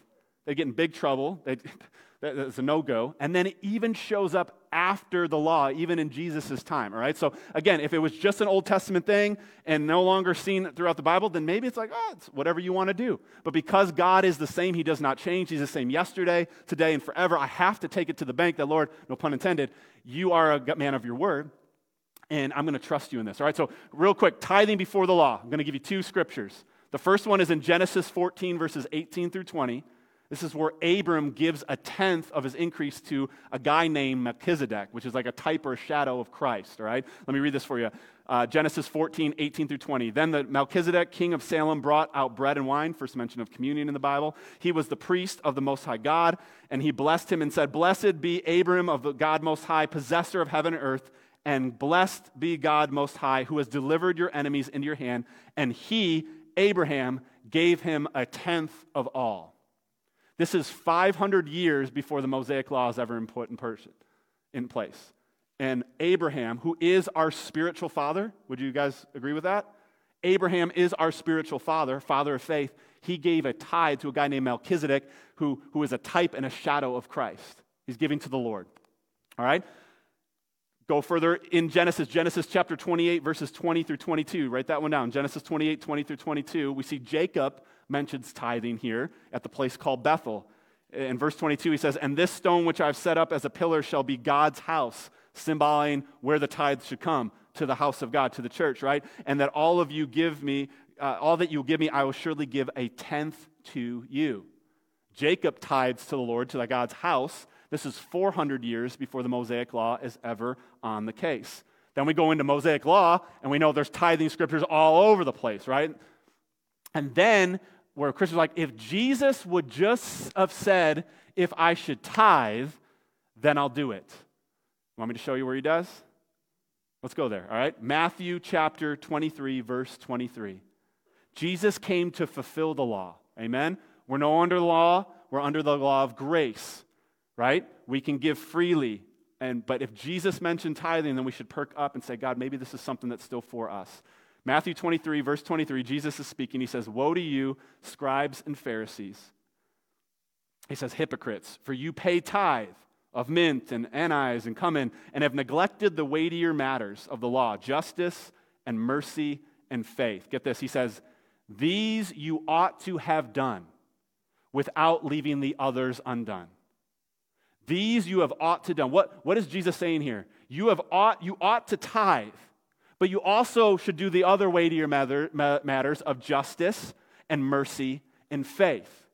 They get in big trouble. They, that's a no go. And then it even shows up after the law, even in Jesus' time. All right. So, again, if it was just an Old Testament thing and no longer seen throughout the Bible, then maybe it's like, oh, it's whatever you want to do. But because God is the same, He does not change. He's the same yesterday, today, and forever. I have to take it to the bank that, Lord, no pun intended, you are a man of your word. And I'm going to trust you in this. All right. So, real quick tithing before the law. I'm going to give you two scriptures. The first one is in Genesis 14, verses 18 through 20. This is where Abram gives a tenth of his increase to a guy named Melchizedek, which is like a type or a shadow of Christ, all right? Let me read this for you. Uh, Genesis 14, 18 through 20. Then the Melchizedek, king of Salem, brought out bread and wine, first mention of communion in the Bible. He was the priest of the Most High God, and he blessed him and said, Blessed be Abram of the God Most High, possessor of heaven and earth, and blessed be God Most High, who has delivered your enemies into your hand. And he, Abraham, gave him a tenth of all. This is 500 years before the Mosaic Law is ever put in, person, in place. And Abraham, who is our spiritual father, would you guys agree with that? Abraham is our spiritual father, father of faith. He gave a tithe to a guy named Melchizedek, who, who is a type and a shadow of Christ. He's giving to the Lord. All right? Go further in Genesis, Genesis chapter 28, verses 20 through 22. Write that one down. Genesis 28, 20 through 22. We see Jacob mentions tithing here at the place called Bethel. In verse 22, he says, And this stone which I've set up as a pillar shall be God's house, symbolizing where the tithes should come to the house of God, to the church, right? And that all of you give me, uh, all that you give me, I will surely give a tenth to you. Jacob tithes to the Lord, to the God's house. This is 400 years before the Mosaic Law is ever on the case. Then we go into Mosaic Law, and we know there's tithing scriptures all over the place, right? And then where Christians like, if Jesus would just have said, if I should tithe, then I'll do it. Want me to show you where he does? Let's go there, all right? Matthew chapter 23, verse 23. Jesus came to fulfill the law. Amen? We're no under the law, we're under the law of grace, right? We can give freely. And, but if Jesus mentioned tithing, then we should perk up and say, God, maybe this is something that's still for us. Matthew 23, verse 23, Jesus is speaking. He says, Woe to you, scribes and Pharisees. He says, Hypocrites, for you pay tithe of mint and anise and cumin, and have neglected the weightier matters of the law, justice and mercy and faith. Get this, he says, These you ought to have done without leaving the others undone. These you have ought to done. What, what is Jesus saying here? You have ought, you ought to tithe but you also should do the other weightier matter, matters of justice and mercy and faith.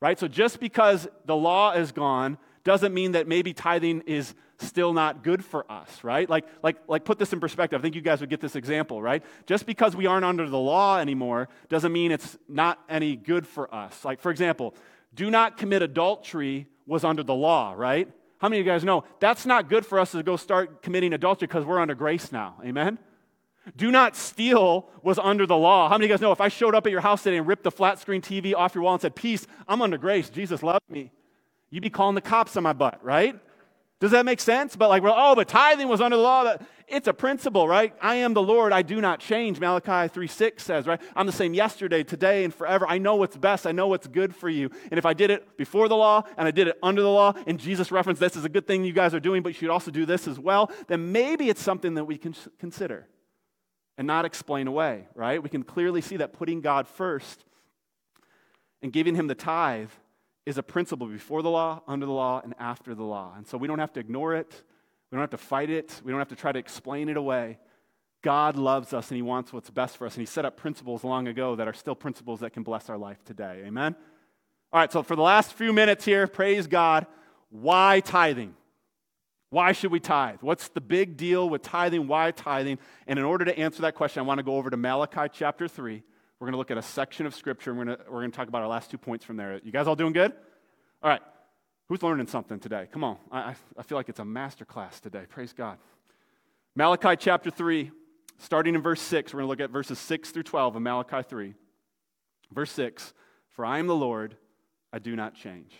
Right? So just because the law is gone doesn't mean that maybe tithing is still not good for us, right? Like, like, like put this in perspective. I think you guys would get this example, right? Just because we aren't under the law anymore doesn't mean it's not any good for us. Like, for example, do not commit adultery was under the law, right? How many of you guys know that's not good for us to go start committing adultery because we're under grace now? Amen? Do not steal was under the law. How many of you guys know if I showed up at your house today and ripped the flat screen TV off your wall and said, Peace, I'm under grace, Jesus loved me, you'd be calling the cops on my butt, right? Does that make sense? But like, well, oh, but tithing was under the law. That, It's a principle, right? I am the Lord, I do not change. Malachi 3 6 says, right? I'm the same yesterday, today, and forever. I know what's best. I know what's good for you. And if I did it before the law and I did it under the law, and Jesus referenced this is a good thing you guys are doing, but you should also do this as well, then maybe it's something that we can consider and not explain away, right? We can clearly see that putting God first and giving him the tithe is a principle before the law, under the law, and after the law. And so we don't have to ignore it. We don't have to fight it. We don't have to try to explain it away. God loves us and He wants what's best for us. And He set up principles long ago that are still principles that can bless our life today. Amen? All right, so for the last few minutes here, praise God. Why tithing? Why should we tithe? What's the big deal with tithing? Why tithing? And in order to answer that question, I want to go over to Malachi chapter 3. We're going to look at a section of scripture and we're going to, we're going to talk about our last two points from there. You guys all doing good? All right. Who's learning something today? Come on. I, I feel like it's a master class today. Praise God. Malachi chapter 3, starting in verse 6. We're going to look at verses 6 through 12 of Malachi 3. Verse 6 For I am the Lord, I do not change.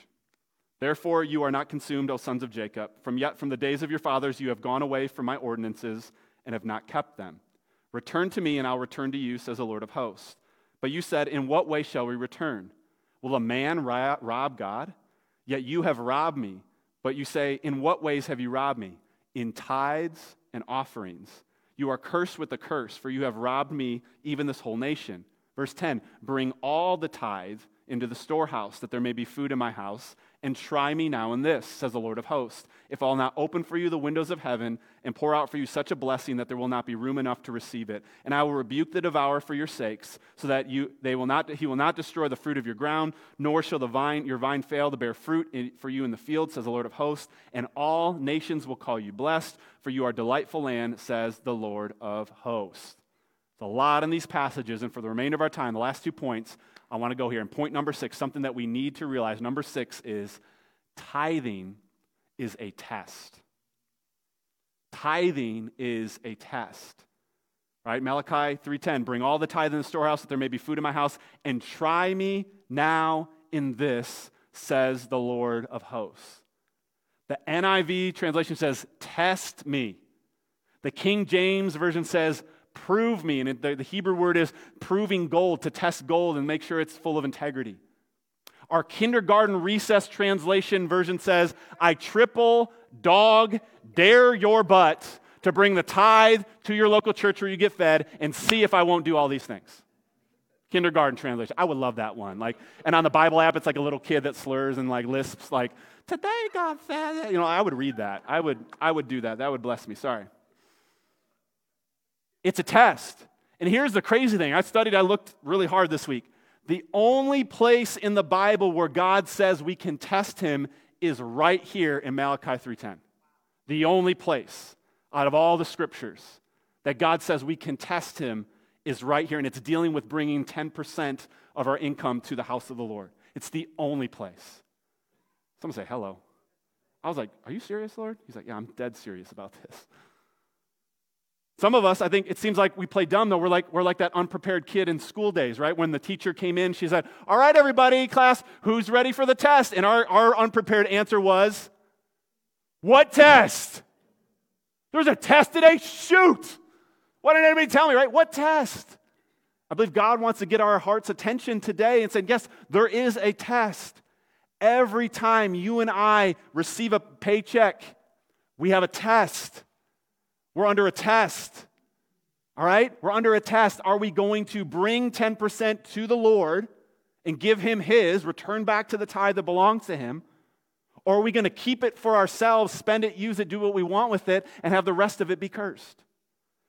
Therefore, you are not consumed, O sons of Jacob. From yet from the days of your fathers you have gone away from my ordinances and have not kept them. Return to me, and I'll return to you, says the Lord of hosts. But you said, In what way shall we return? Will a man rob God? Yet you have robbed me. But you say, In what ways have you robbed me? In tithes and offerings. You are cursed with a curse, for you have robbed me, even this whole nation. Verse 10 Bring all the tithe into the storehouse, that there may be food in my house, and try me now in this, says the Lord of hosts, if I'll not open for you the windows of heaven and pour out for you such a blessing that there will not be room enough to receive it. And I will rebuke the devourer for your sakes, so that you, they will not, he will not destroy the fruit of your ground, nor shall the vine, your vine fail to bear fruit in, for you in the field, says the Lord of hosts. And all nations will call you blessed, for you are delightful land, says the Lord of hosts. There's a lot in these passages, and for the remainder of our time, the last two points, I want to go here. And point number six, something that we need to realize. Number six is tithing is a test. Tithing is a test. Right? Malachi 3:10, bring all the tithe in the storehouse that there may be food in my house, and try me now in this, says the Lord of hosts. The NIV translation says, test me. The King James version says, prove me. And the, Hebrew word is proving gold, to test gold and make sure it's full of integrity. Our kindergarten recess translation version says, I triple, dog, dare your butt to bring the tithe to your local church where you get fed and see if I won't do all these things. Kindergarten translation. I would love that one. Like, and on the Bible app, it's like a little kid that slurs and like lisps like, today God said, you know, I would read that. I would, I would do that. That would bless me. Sorry. It's a test. And here's the crazy thing I studied, I looked really hard this week. The only place in the Bible where God says we can test him is right here in Malachi 3:10. The only place out of all the scriptures that God says we can test him is right here and it's dealing with bringing 10% of our income to the house of the Lord. It's the only place. Someone say hello. I was like, "Are you serious, Lord?" He's like, "Yeah, I'm dead serious about this." Some of us, I think it seems like we play dumb though. We're like, we're like that unprepared kid in school days, right? When the teacher came in, she said, All right, everybody, class, who's ready for the test? And our, our unprepared answer was, What test? There's a test today? Shoot! Why didn't anybody tell me, right? What test? I believe God wants to get our heart's attention today and say, Yes, there is a test. Every time you and I receive a paycheck, we have a test. We're under a test. All right? We're under a test. Are we going to bring 10% to the Lord and give him his, return back to the tithe that belongs to him? Or are we going to keep it for ourselves, spend it, use it, do what we want with it, and have the rest of it be cursed?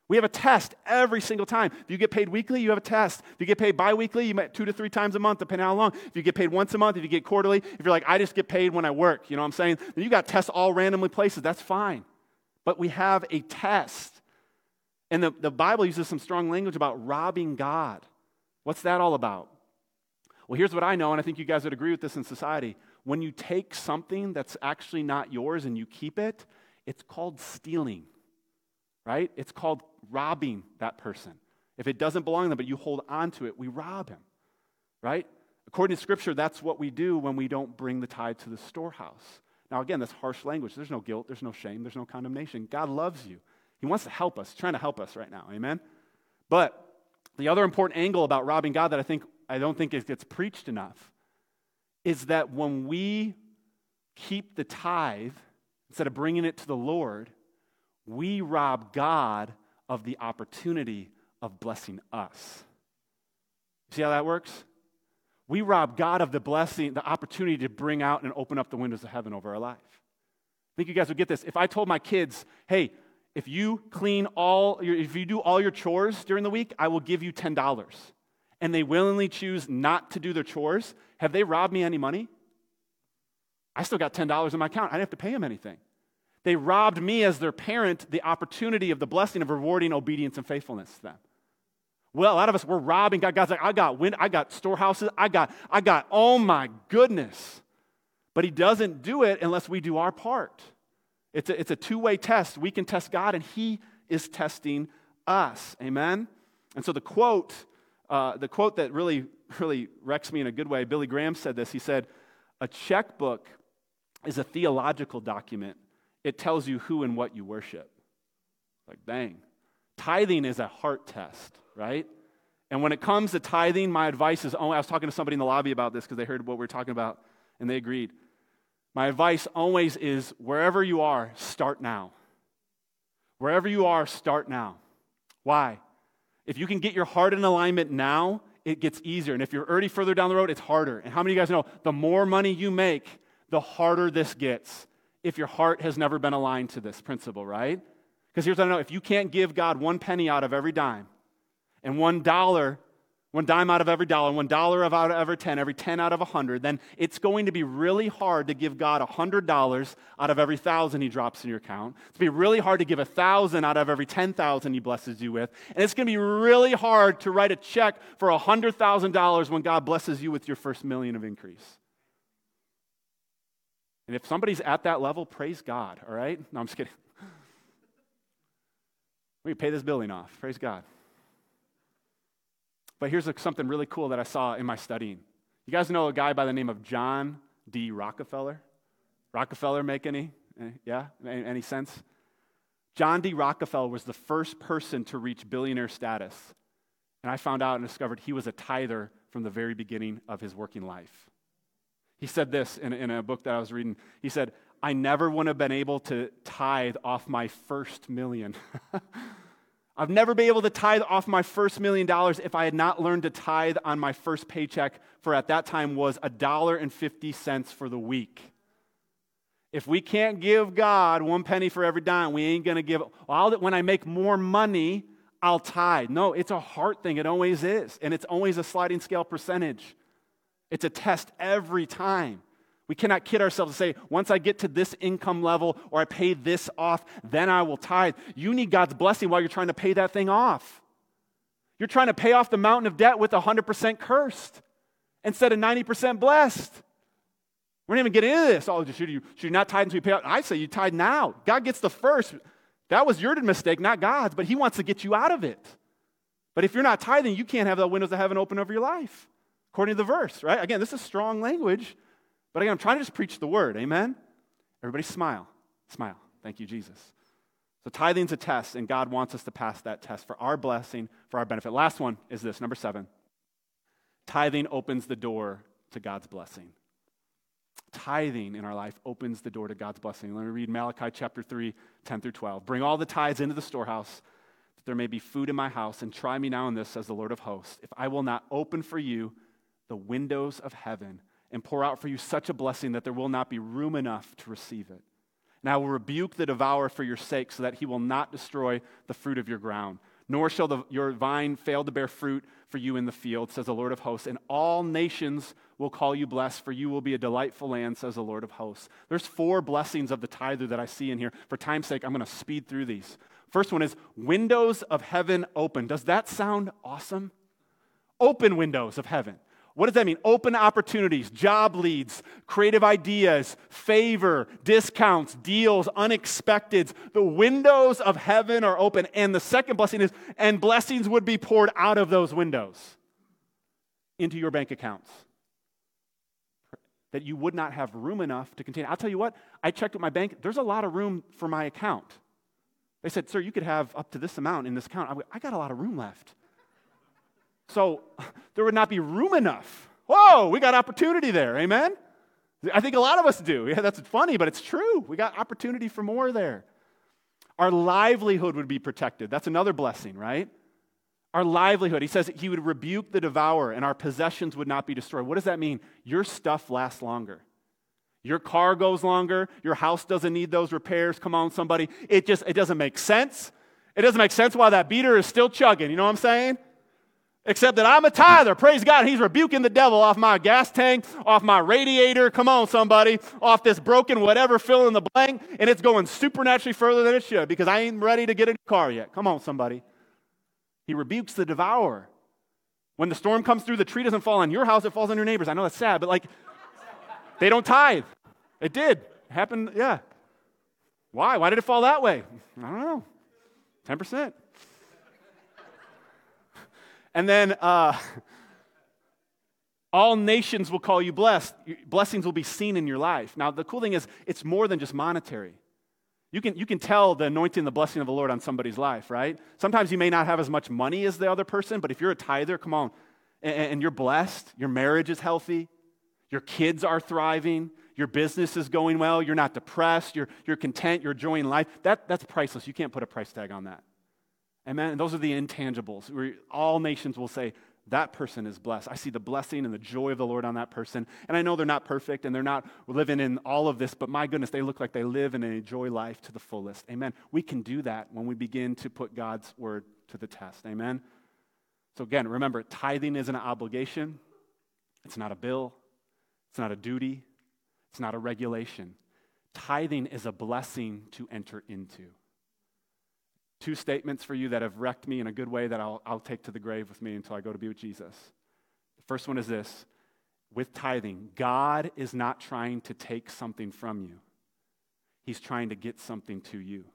We have a test every single time. If you get paid weekly, you have a test. If you get paid biweekly, you might two to three times a month, depending on how long. If you get paid once a month, if you get quarterly, if you're like, I just get paid when I work, you know what I'm saying? Then you got tests all randomly places. That's fine but we have a test. And the, the Bible uses some strong language about robbing God. What's that all about? Well, here's what I know, and I think you guys would agree with this in society. When you take something that's actually not yours and you keep it, it's called stealing, right? It's called robbing that person. If it doesn't belong to them, but you hold on to it, we rob him, right? According to Scripture, that's what we do when we don't bring the tithe to the storehouse. Now, again, that's harsh language. There's no guilt, there's no shame, there's no condemnation. God loves you. He wants to help us, trying to help us right now. Amen? But the other important angle about robbing God that I think I don't think it gets preached enough is that when we keep the tithe instead of bringing it to the Lord, we rob God of the opportunity of blessing us. See how that works? We rob God of the blessing, the opportunity to bring out and open up the windows of heaven over our life. I think you guys would get this. If I told my kids, hey, if you clean all, your, if you do all your chores during the week, I will give you $10. And they willingly choose not to do their chores, have they robbed me any money? I still got $10 in my account. I didn't have to pay them anything. They robbed me as their parent the opportunity of the blessing of rewarding obedience and faithfulness to them. Well, a lot of us we're robbing God. God's like, I got wind, I got storehouses, I got, I got, oh my goodness. But he doesn't do it unless we do our part. It's a, it's a two-way test. We can test God, and He is testing us. Amen? And so the quote, uh, the quote that really, really wrecks me in a good way, Billy Graham said this. He said, a checkbook is a theological document. It tells you who and what you worship. Like, dang. Tithing is a heart test, right? And when it comes to tithing, my advice is only, I was talking to somebody in the lobby about this because they heard what we were talking about, and they agreed. My advice always is wherever you are, start now. Wherever you are, start now. Why? If you can get your heart in alignment now, it gets easier. And if you're already further down the road, it's harder. And how many of you guys know the more money you make, the harder this gets if your heart has never been aligned to this principle, right? Because here's what I know if you can't give God one penny out of every dime and one dollar, one dime out of every dollar, one dollar out of every 10, every 10 out of a 100, then it's going to be really hard to give God a $100 out of every thousand he drops in your account. It's going to be really hard to give a thousand out of every 10,000 he blesses you with. And it's going to be really hard to write a check for a $100,000 when God blesses you with your first million of increase. And if somebody's at that level, praise God, all right? No, I'm just kidding. We pay this building off. Praise God. But here's something really cool that I saw in my studying. You guys know a guy by the name of John D. Rockefeller? Rockefeller make any? Eh, yeah? Any sense? John D. Rockefeller was the first person to reach billionaire status. And I found out and discovered he was a tither from the very beginning of his working life. He said this in, in a book that I was reading. He said, I never would have been able to tithe off my first million. I've never been able to tithe off my first million dollars if I had not learned to tithe on my first paycheck for at that time was a dollar and fifty cents for the week. If we can't give God one penny for every dime, we ain't gonna give. Well, when I make more money, I'll tithe. No, it's a heart thing. It always is, and it's always a sliding scale percentage. It's a test every time. We cannot kid ourselves and say, once I get to this income level or I pay this off, then I will tithe. You need God's blessing while you're trying to pay that thing off. You're trying to pay off the mountain of debt with 100% cursed instead of 90% blessed. We're not even getting into this. Oh, should you, should you not tithe until you pay out? I say you tithe now. God gets the first. That was your mistake, not God's, but He wants to get you out of it. But if you're not tithing, you can't have the windows of heaven open over your life, according to the verse, right? Again, this is strong language. But again, I'm trying to just preach the word. Amen? Everybody smile. Smile. Thank you, Jesus. So tithing's a test, and God wants us to pass that test for our blessing, for our benefit. Last one is this number seven. Tithing opens the door to God's blessing. Tithing in our life opens the door to God's blessing. Let me read Malachi chapter 3, 10 through 12. Bring all the tithes into the storehouse, that there may be food in my house, and try me now in this, says the Lord of hosts, if I will not open for you the windows of heaven and pour out for you such a blessing that there will not be room enough to receive it. And I will rebuke the devourer for your sake, so that he will not destroy the fruit of your ground. Nor shall the, your vine fail to bear fruit for you in the field, says the Lord of hosts. And all nations will call you blessed, for you will be a delightful land, says the Lord of hosts. There's four blessings of the tither that I see in here. For time's sake, I'm going to speed through these. First one is windows of heaven open. Does that sound awesome? Open windows of heaven. What does that mean? Open opportunities, job leads, creative ideas, favor, discounts, deals, unexpecteds. The windows of heaven are open. And the second blessing is, and blessings would be poured out of those windows into your bank accounts. That you would not have room enough to contain. I'll tell you what, I checked with my bank, there's a lot of room for my account. They said, Sir, you could have up to this amount in this account. I got a lot of room left. So there would not be room enough. Whoa, we got opportunity there. Amen? I think a lot of us do. Yeah, that's funny, but it's true. We got opportunity for more there. Our livelihood would be protected. That's another blessing, right? our livelihood. He says he would rebuke the devourer and our possessions would not be destroyed. What does that mean? Your stuff lasts longer. Your car goes longer. Your house doesn't need those repairs. Come on, somebody. It just it doesn't make sense. It doesn't make sense why that beater is still chugging. You know what I'm saying? Except that I'm a tither. Praise God. He's rebuking the devil off my gas tank, off my radiator. Come on, somebody. Off this broken whatever, fill in the blank. And it's going supernaturally further than it should because I ain't ready to get in the car yet. Come on, somebody. He rebukes the devourer. When the storm comes through, the tree doesn't fall on your house, it falls on your neighbors. I know that's sad, but like, they don't tithe. It did. It happened, yeah. Why? Why did it fall that way? I don't know. 10%. And then uh, all nations will call you blessed. Blessings will be seen in your life. Now, the cool thing is, it's more than just monetary. You can, you can tell the anointing and the blessing of the Lord on somebody's life, right? Sometimes you may not have as much money as the other person, but if you're a tither, come on, and, and you're blessed, your marriage is healthy, your kids are thriving, your business is going well, you're not depressed, you're, you're content, you're enjoying life, that, that's priceless. You can't put a price tag on that. Amen? And those are the intangibles. Where all nations will say, that person is blessed. I see the blessing and the joy of the Lord on that person. And I know they're not perfect and they're not living in all of this, but my goodness, they look like they live and enjoy life to the fullest. Amen. We can do that when we begin to put God's word to the test. Amen. So again, remember, tithing is an obligation, it's not a bill, it's not a duty, it's not a regulation. Tithing is a blessing to enter into two statements for you that have wrecked me in a good way that I'll, I'll take to the grave with me until I go to be with Jesus. The first one is this with tithing, God is not trying to take something from you, He's trying to get something to you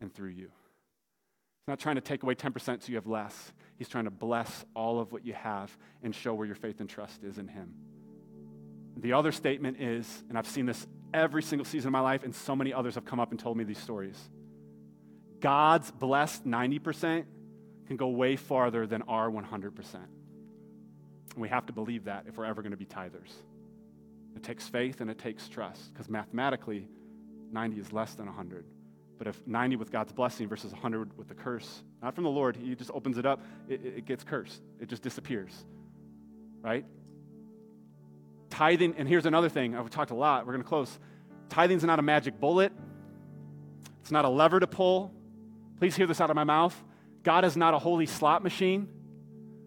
and through you. He's not trying to take away 10% so you have less. He's trying to bless all of what you have and show where your faith and trust is in Him. The other statement is, and I've seen this every single season of my life, and so many others have come up and told me these stories God's blessed 90% can go way farther than our 100%. And we have to believe that if we're ever going to be tithers. It takes faith and it takes trust because mathematically, 90 is less than 100. But if 90 with God's blessing versus 100 with the curse, not from the Lord, He just opens it up, it, it gets cursed. It just disappears. Right? Tithing, and here's another thing I've talked a lot, we're going to close. Tithing's not a magic bullet, it's not a lever to pull, Please hear this out of my mouth. God is not a holy slot machine.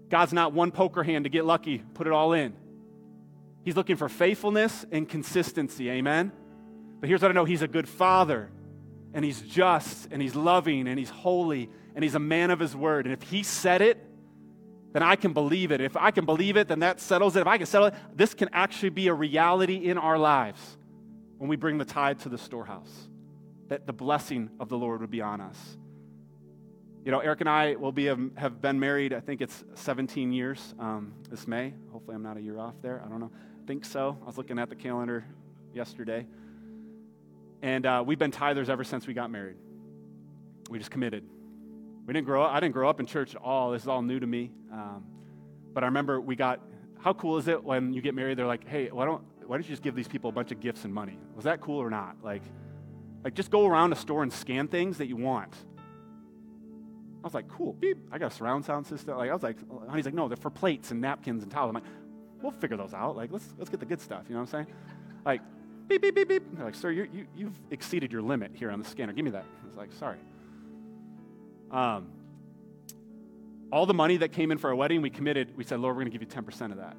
God's not one poker hand to get lucky, put it all in. He's looking for faithfulness and consistency. Amen? But here's what I know He's a good father, and He's just, and He's loving, and He's holy, and He's a man of His word. And if He said it, then I can believe it. If I can believe it, then that settles it. If I can settle it, this can actually be a reality in our lives when we bring the tithe to the storehouse, that the blessing of the Lord would be on us. You know, Eric and I will be um, have been married. I think it's 17 years um, this May. Hopefully, I'm not a year off there. I don't know. I think so. I was looking at the calendar yesterday, and uh, we've been tithers ever since we got married. We just committed. We didn't grow up. I didn't grow up in church at all. This is all new to me. Um, but I remember we got. How cool is it when you get married? They're like, "Hey, why don't why don't you just give these people a bunch of gifts and money?" Was that cool or not? Like, like just go around a store and scan things that you want I was like, cool, beep. I got a surround sound system. Like, I was like, he's like, no, they're for plates and napkins and towels. I'm like, we'll figure those out. Like, let's, let's get the good stuff. You know what I'm saying? Like, beep, beep, beep, beep. They're like, sir, you, you, you've exceeded your limit here on the scanner. Give me that. I was like, sorry. Um, all the money that came in for our wedding, we committed, we said, Lord, we're going to give you 10% of that.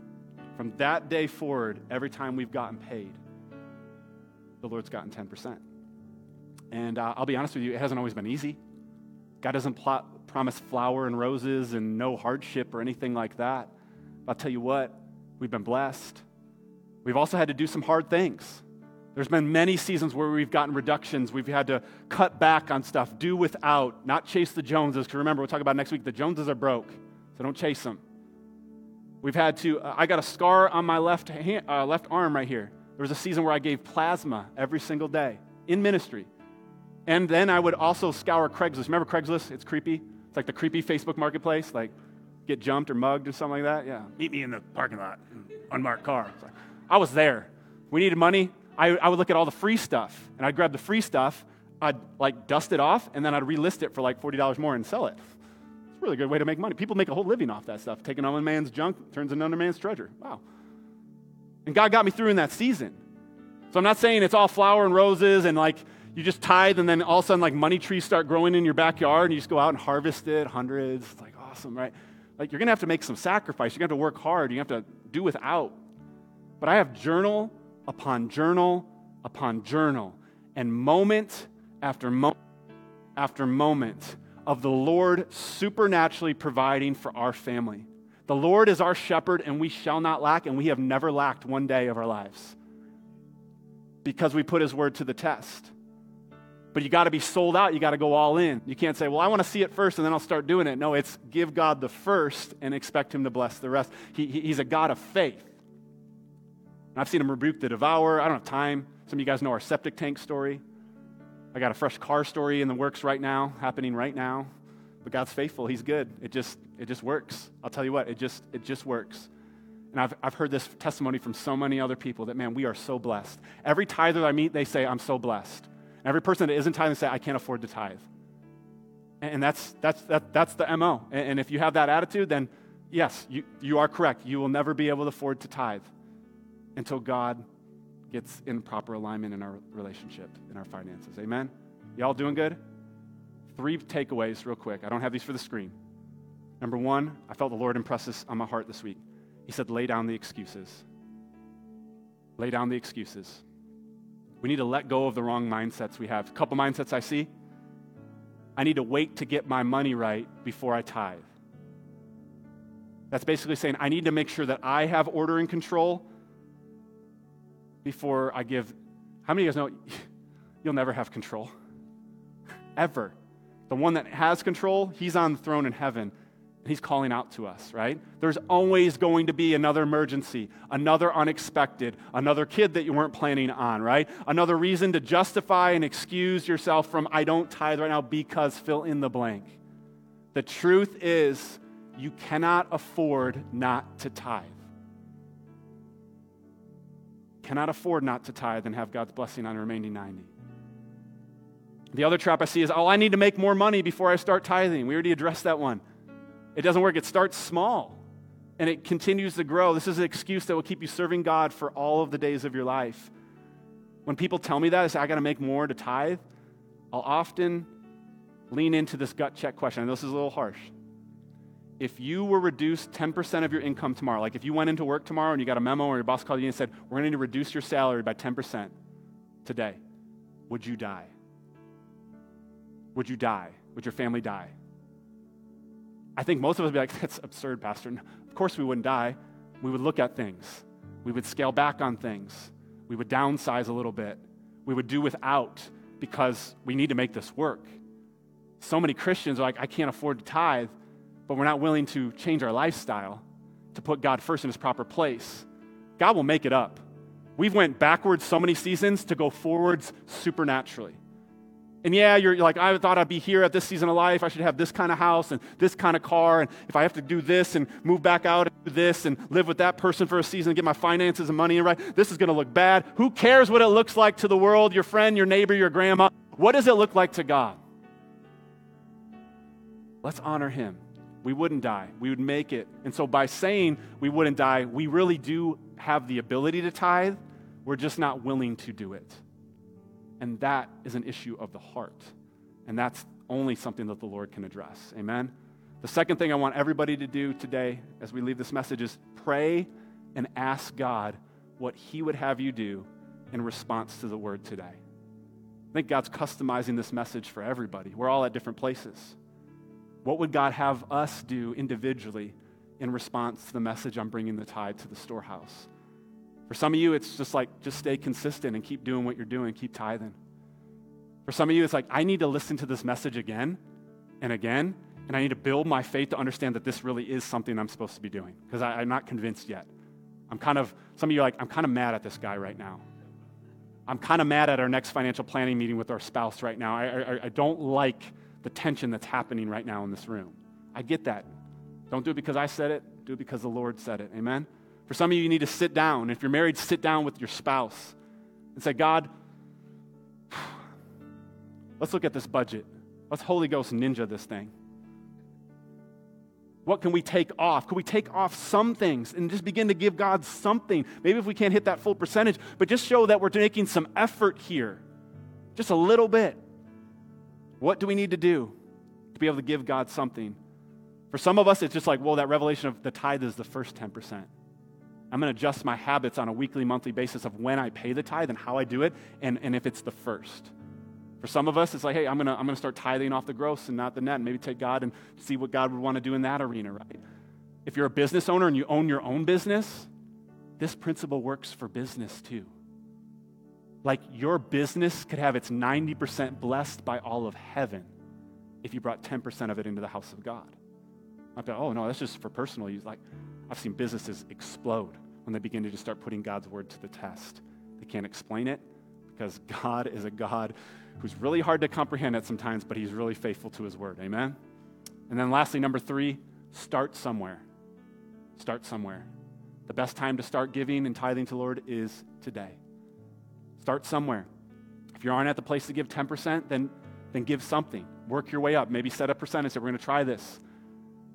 From that day forward, every time we've gotten paid, the Lord's gotten 10%. And uh, I'll be honest with you, it hasn't always been easy. God doesn't plot, promise flower and roses and no hardship or anything like that. I'll tell you what, we've been blessed. We've also had to do some hard things. There's been many seasons where we've gotten reductions. We've had to cut back on stuff, do without, not chase the Joneses. Because remember, we'll talk about next week, the Joneses are broke, so don't chase them. We've had to, uh, I got a scar on my left, hand, uh, left arm right here. There was a season where I gave plasma every single day in ministry. And then I would also scour Craigslist. Remember Craigslist? It's creepy. It's like the creepy Facebook marketplace, like get jumped or mugged or something like that. Yeah. Meet me in the parking lot, unmarked car. Like, I was there. We needed money. I, I would look at all the free stuff, and I'd grab the free stuff. I'd like dust it off, and then I'd relist it for like $40 more and sell it. It's a really good way to make money. People make a whole living off that stuff. Taking on one man's junk turns into another man's treasure. Wow. And God got me through in that season. So I'm not saying it's all flower and roses and like you just tithe and then all of a sudden like money trees start growing in your backyard and you just go out and harvest it, hundreds. It's like awesome, right? Like you're gonna have to make some sacrifice. You're gonna have to work hard. You have to do without. But I have journal upon journal upon journal and moment after moment after moment of the Lord supernaturally providing for our family. The Lord is our shepherd, and we shall not lack, and we have never lacked one day of our lives because we put His word to the test. But you got to be sold out. You got to go all in. You can't say, well, I want to see it first and then I'll start doing it. No, it's give God the first and expect Him to bless the rest. He, he's a God of faith. And I've seen Him rebuke the devourer. I don't have time. Some of you guys know our septic tank story. I got a fresh car story in the works right now, happening right now. But God's faithful. He's good. It just, it just works. I'll tell you what, it just, it just works. And I've, I've heard this testimony from so many other people that, man, we are so blessed. Every tither I meet, they say, I'm so blessed. Every person that isn't tithing say, I can't afford to tithe. And that's, that's, that, that's the MO. And if you have that attitude, then yes, you, you are correct. You will never be able to afford to tithe until God gets in proper alignment in our relationship, in our finances. Amen? Y'all doing good? Three takeaways, real quick. I don't have these for the screen. Number one, I felt the Lord impress this on my heart this week. He said, lay down the excuses. Lay down the excuses. We need to let go of the wrong mindsets we have. A couple mindsets I see. I need to wait to get my money right before I tithe. That's basically saying I need to make sure that I have order and control before I give. How many of you guys know you'll never have control? Ever. The one that has control, he's on the throne in heaven. He's calling out to us, right? There's always going to be another emergency, another unexpected, another kid that you weren't planning on, right? Another reason to justify and excuse yourself from, I don't tithe right now because fill in the blank. The truth is, you cannot afford not to tithe. Cannot afford not to tithe and have God's blessing on the remaining 90. The other trap I see is, oh, I need to make more money before I start tithing. We already addressed that one. It doesn't work. It starts small and it continues to grow. This is an excuse that will keep you serving God for all of the days of your life. When people tell me that, I say, I got to make more to tithe, I'll often lean into this gut check question. Know this is a little harsh. If you were reduced 10% of your income tomorrow, like if you went into work tomorrow and you got a memo or your boss called you and said, We're going to reduce your salary by 10% today, would you die? Would you die? Would your family die? I think most of us would be like, that's absurd, Pastor. Of course we wouldn't die. We would look at things. We would scale back on things. We would downsize a little bit. We would do without because we need to make this work. So many Christians are like, I can't afford to tithe, but we're not willing to change our lifestyle to put God first in his proper place. God will make it up. We've went backwards so many seasons to go forwards supernaturally. And yeah, you're like, I thought I'd be here at this season of life. I should have this kind of house and this kind of car. And if I have to do this and move back out and do this and live with that person for a season and get my finances and money in right, this is going to look bad. Who cares what it looks like to the world, your friend, your neighbor, your grandma? What does it look like to God? Let's honor him. We wouldn't die. We would make it. And so by saying we wouldn't die, we really do have the ability to tithe. We're just not willing to do it. And that is an issue of the heart. And that's only something that the Lord can address. Amen? The second thing I want everybody to do today as we leave this message is pray and ask God what He would have you do in response to the word today. I think God's customizing this message for everybody. We're all at different places. What would God have us do individually in response to the message I'm bringing the tithe to the storehouse? For some of you, it's just like, just stay consistent and keep doing what you're doing, keep tithing. For some of you, it's like, I need to listen to this message again and again, and I need to build my faith to understand that this really is something I'm supposed to be doing because I'm not convinced yet. I'm kind of, some of you are like, I'm kind of mad at this guy right now. I'm kind of mad at our next financial planning meeting with our spouse right now. I, I, I don't like the tension that's happening right now in this room. I get that. Don't do it because I said it, do it because the Lord said it. Amen? For some of you, you need to sit down. If you're married, sit down with your spouse and say, God, let's look at this budget. Let's Holy Ghost ninja this thing. What can we take off? Can we take off some things and just begin to give God something? Maybe if we can't hit that full percentage, but just show that we're making some effort here, just a little bit. What do we need to do to be able to give God something? For some of us, it's just like, well, that revelation of the tithe is the first 10%. I'm going to adjust my habits on a weekly, monthly basis of when I pay the tithe and how I do it, and, and if it's the first. For some of us, it's like, hey, I'm going to I'm gonna start tithing off the gross and not the net, and maybe take God and see what God would want to do in that arena, right? If you're a business owner and you own your own business, this principle works for business too. Like your business could have its 90% blessed by all of heaven if you brought 10% of it into the house of God. I thought, oh no, that's just for personal use. Like, I've seen businesses explode when they begin to just start putting God's word to the test. They can't explain it because God is a God who's really hard to comprehend at sometimes, but he's really faithful to his word. Amen? And then lastly, number three, start somewhere. Start somewhere. The best time to start giving and tithing to the Lord is today. Start somewhere. If you aren't at the place to give 10%, then, then give something. Work your way up. Maybe set a percentage. Say, we're going to try this.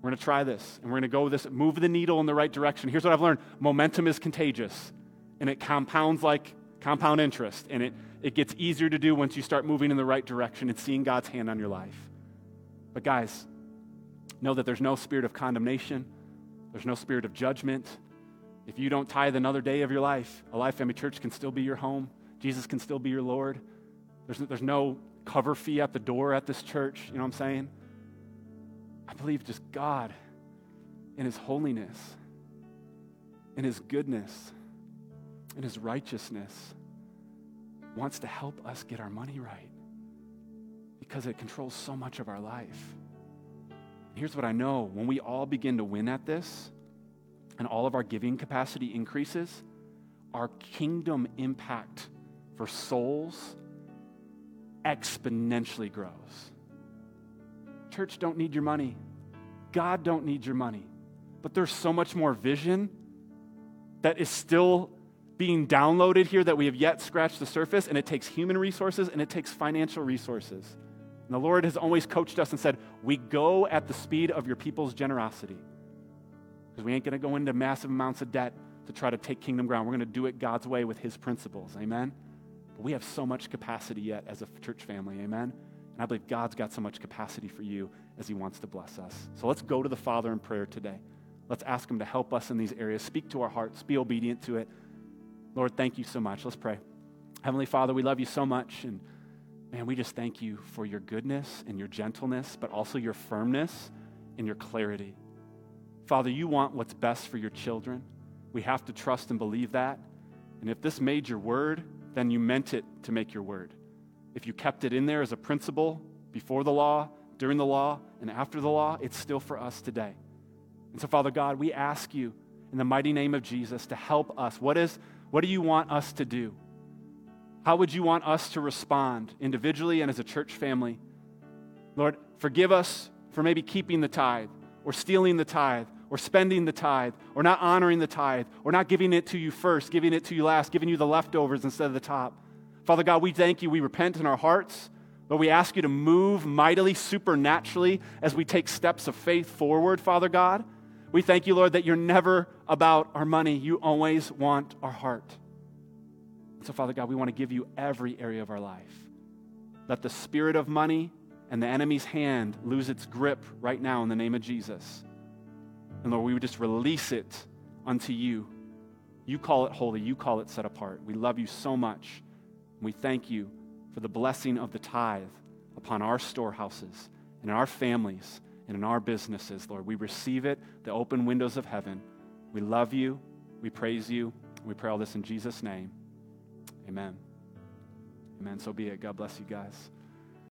We're going to try this. And we're going to go this, move the needle in the right direction. Here's what I've learned momentum is contagious, and it compounds like compound interest. And it, it gets easier to do once you start moving in the right direction and seeing God's hand on your life. But, guys, know that there's no spirit of condemnation, there's no spirit of judgment. If you don't tithe another day of your life, Alive Family Church can still be your home. Jesus can still be your Lord. There's, there's no cover fee at the door at this church. You know what I'm saying? I believe just God in His holiness, in His goodness, in His righteousness wants to help us get our money right because it controls so much of our life. Here's what I know when we all begin to win at this and all of our giving capacity increases, our kingdom impact for souls exponentially grows. Church don't need your money. God don't need your money. But there's so much more vision that is still being downloaded here that we have yet scratched the surface, and it takes human resources and it takes financial resources. And the Lord has always coached us and said, We go at the speed of your people's generosity. Because we ain't going to go into massive amounts of debt to try to take kingdom ground. We're going to do it God's way with His principles. Amen? But we have so much capacity yet as a church family. Amen? And I believe God's got so much capacity for you as He wants to bless us. So let's go to the Father in prayer today. Let's ask Him to help us in these areas. Speak to our hearts, be obedient to it. Lord, thank you so much. Let's pray. Heavenly Father, we love you so much. And man, we just thank you for your goodness and your gentleness, but also your firmness and your clarity. Father, you want what's best for your children. We have to trust and believe that. And if this made your word, then you meant it to make your word. If you kept it in there as a principle before the law, during the law, and after the law, it's still for us today. And so, Father God, we ask you in the mighty name of Jesus to help us. What is what do you want us to do? How would you want us to respond individually and as a church family? Lord, forgive us for maybe keeping the tithe or stealing the tithe or spending the tithe or not honoring the tithe or not giving it to you first, giving it to you last, giving you the leftovers instead of the top. Father God, we thank you. We repent in our hearts. Lord, we ask you to move mightily, supernaturally as we take steps of faith forward, Father God. We thank you, Lord, that you're never about our money. You always want our heart. So, Father God, we want to give you every area of our life. Let the spirit of money and the enemy's hand lose its grip right now in the name of Jesus. And Lord, we would just release it unto you. You call it holy, you call it set apart. We love you so much. We thank you for the blessing of the tithe upon our storehouses and in our families and in our businesses, Lord. We receive it, the open windows of heaven. We love you. We praise you. We pray all this in Jesus' name. Amen. Amen. So be it. God bless you guys.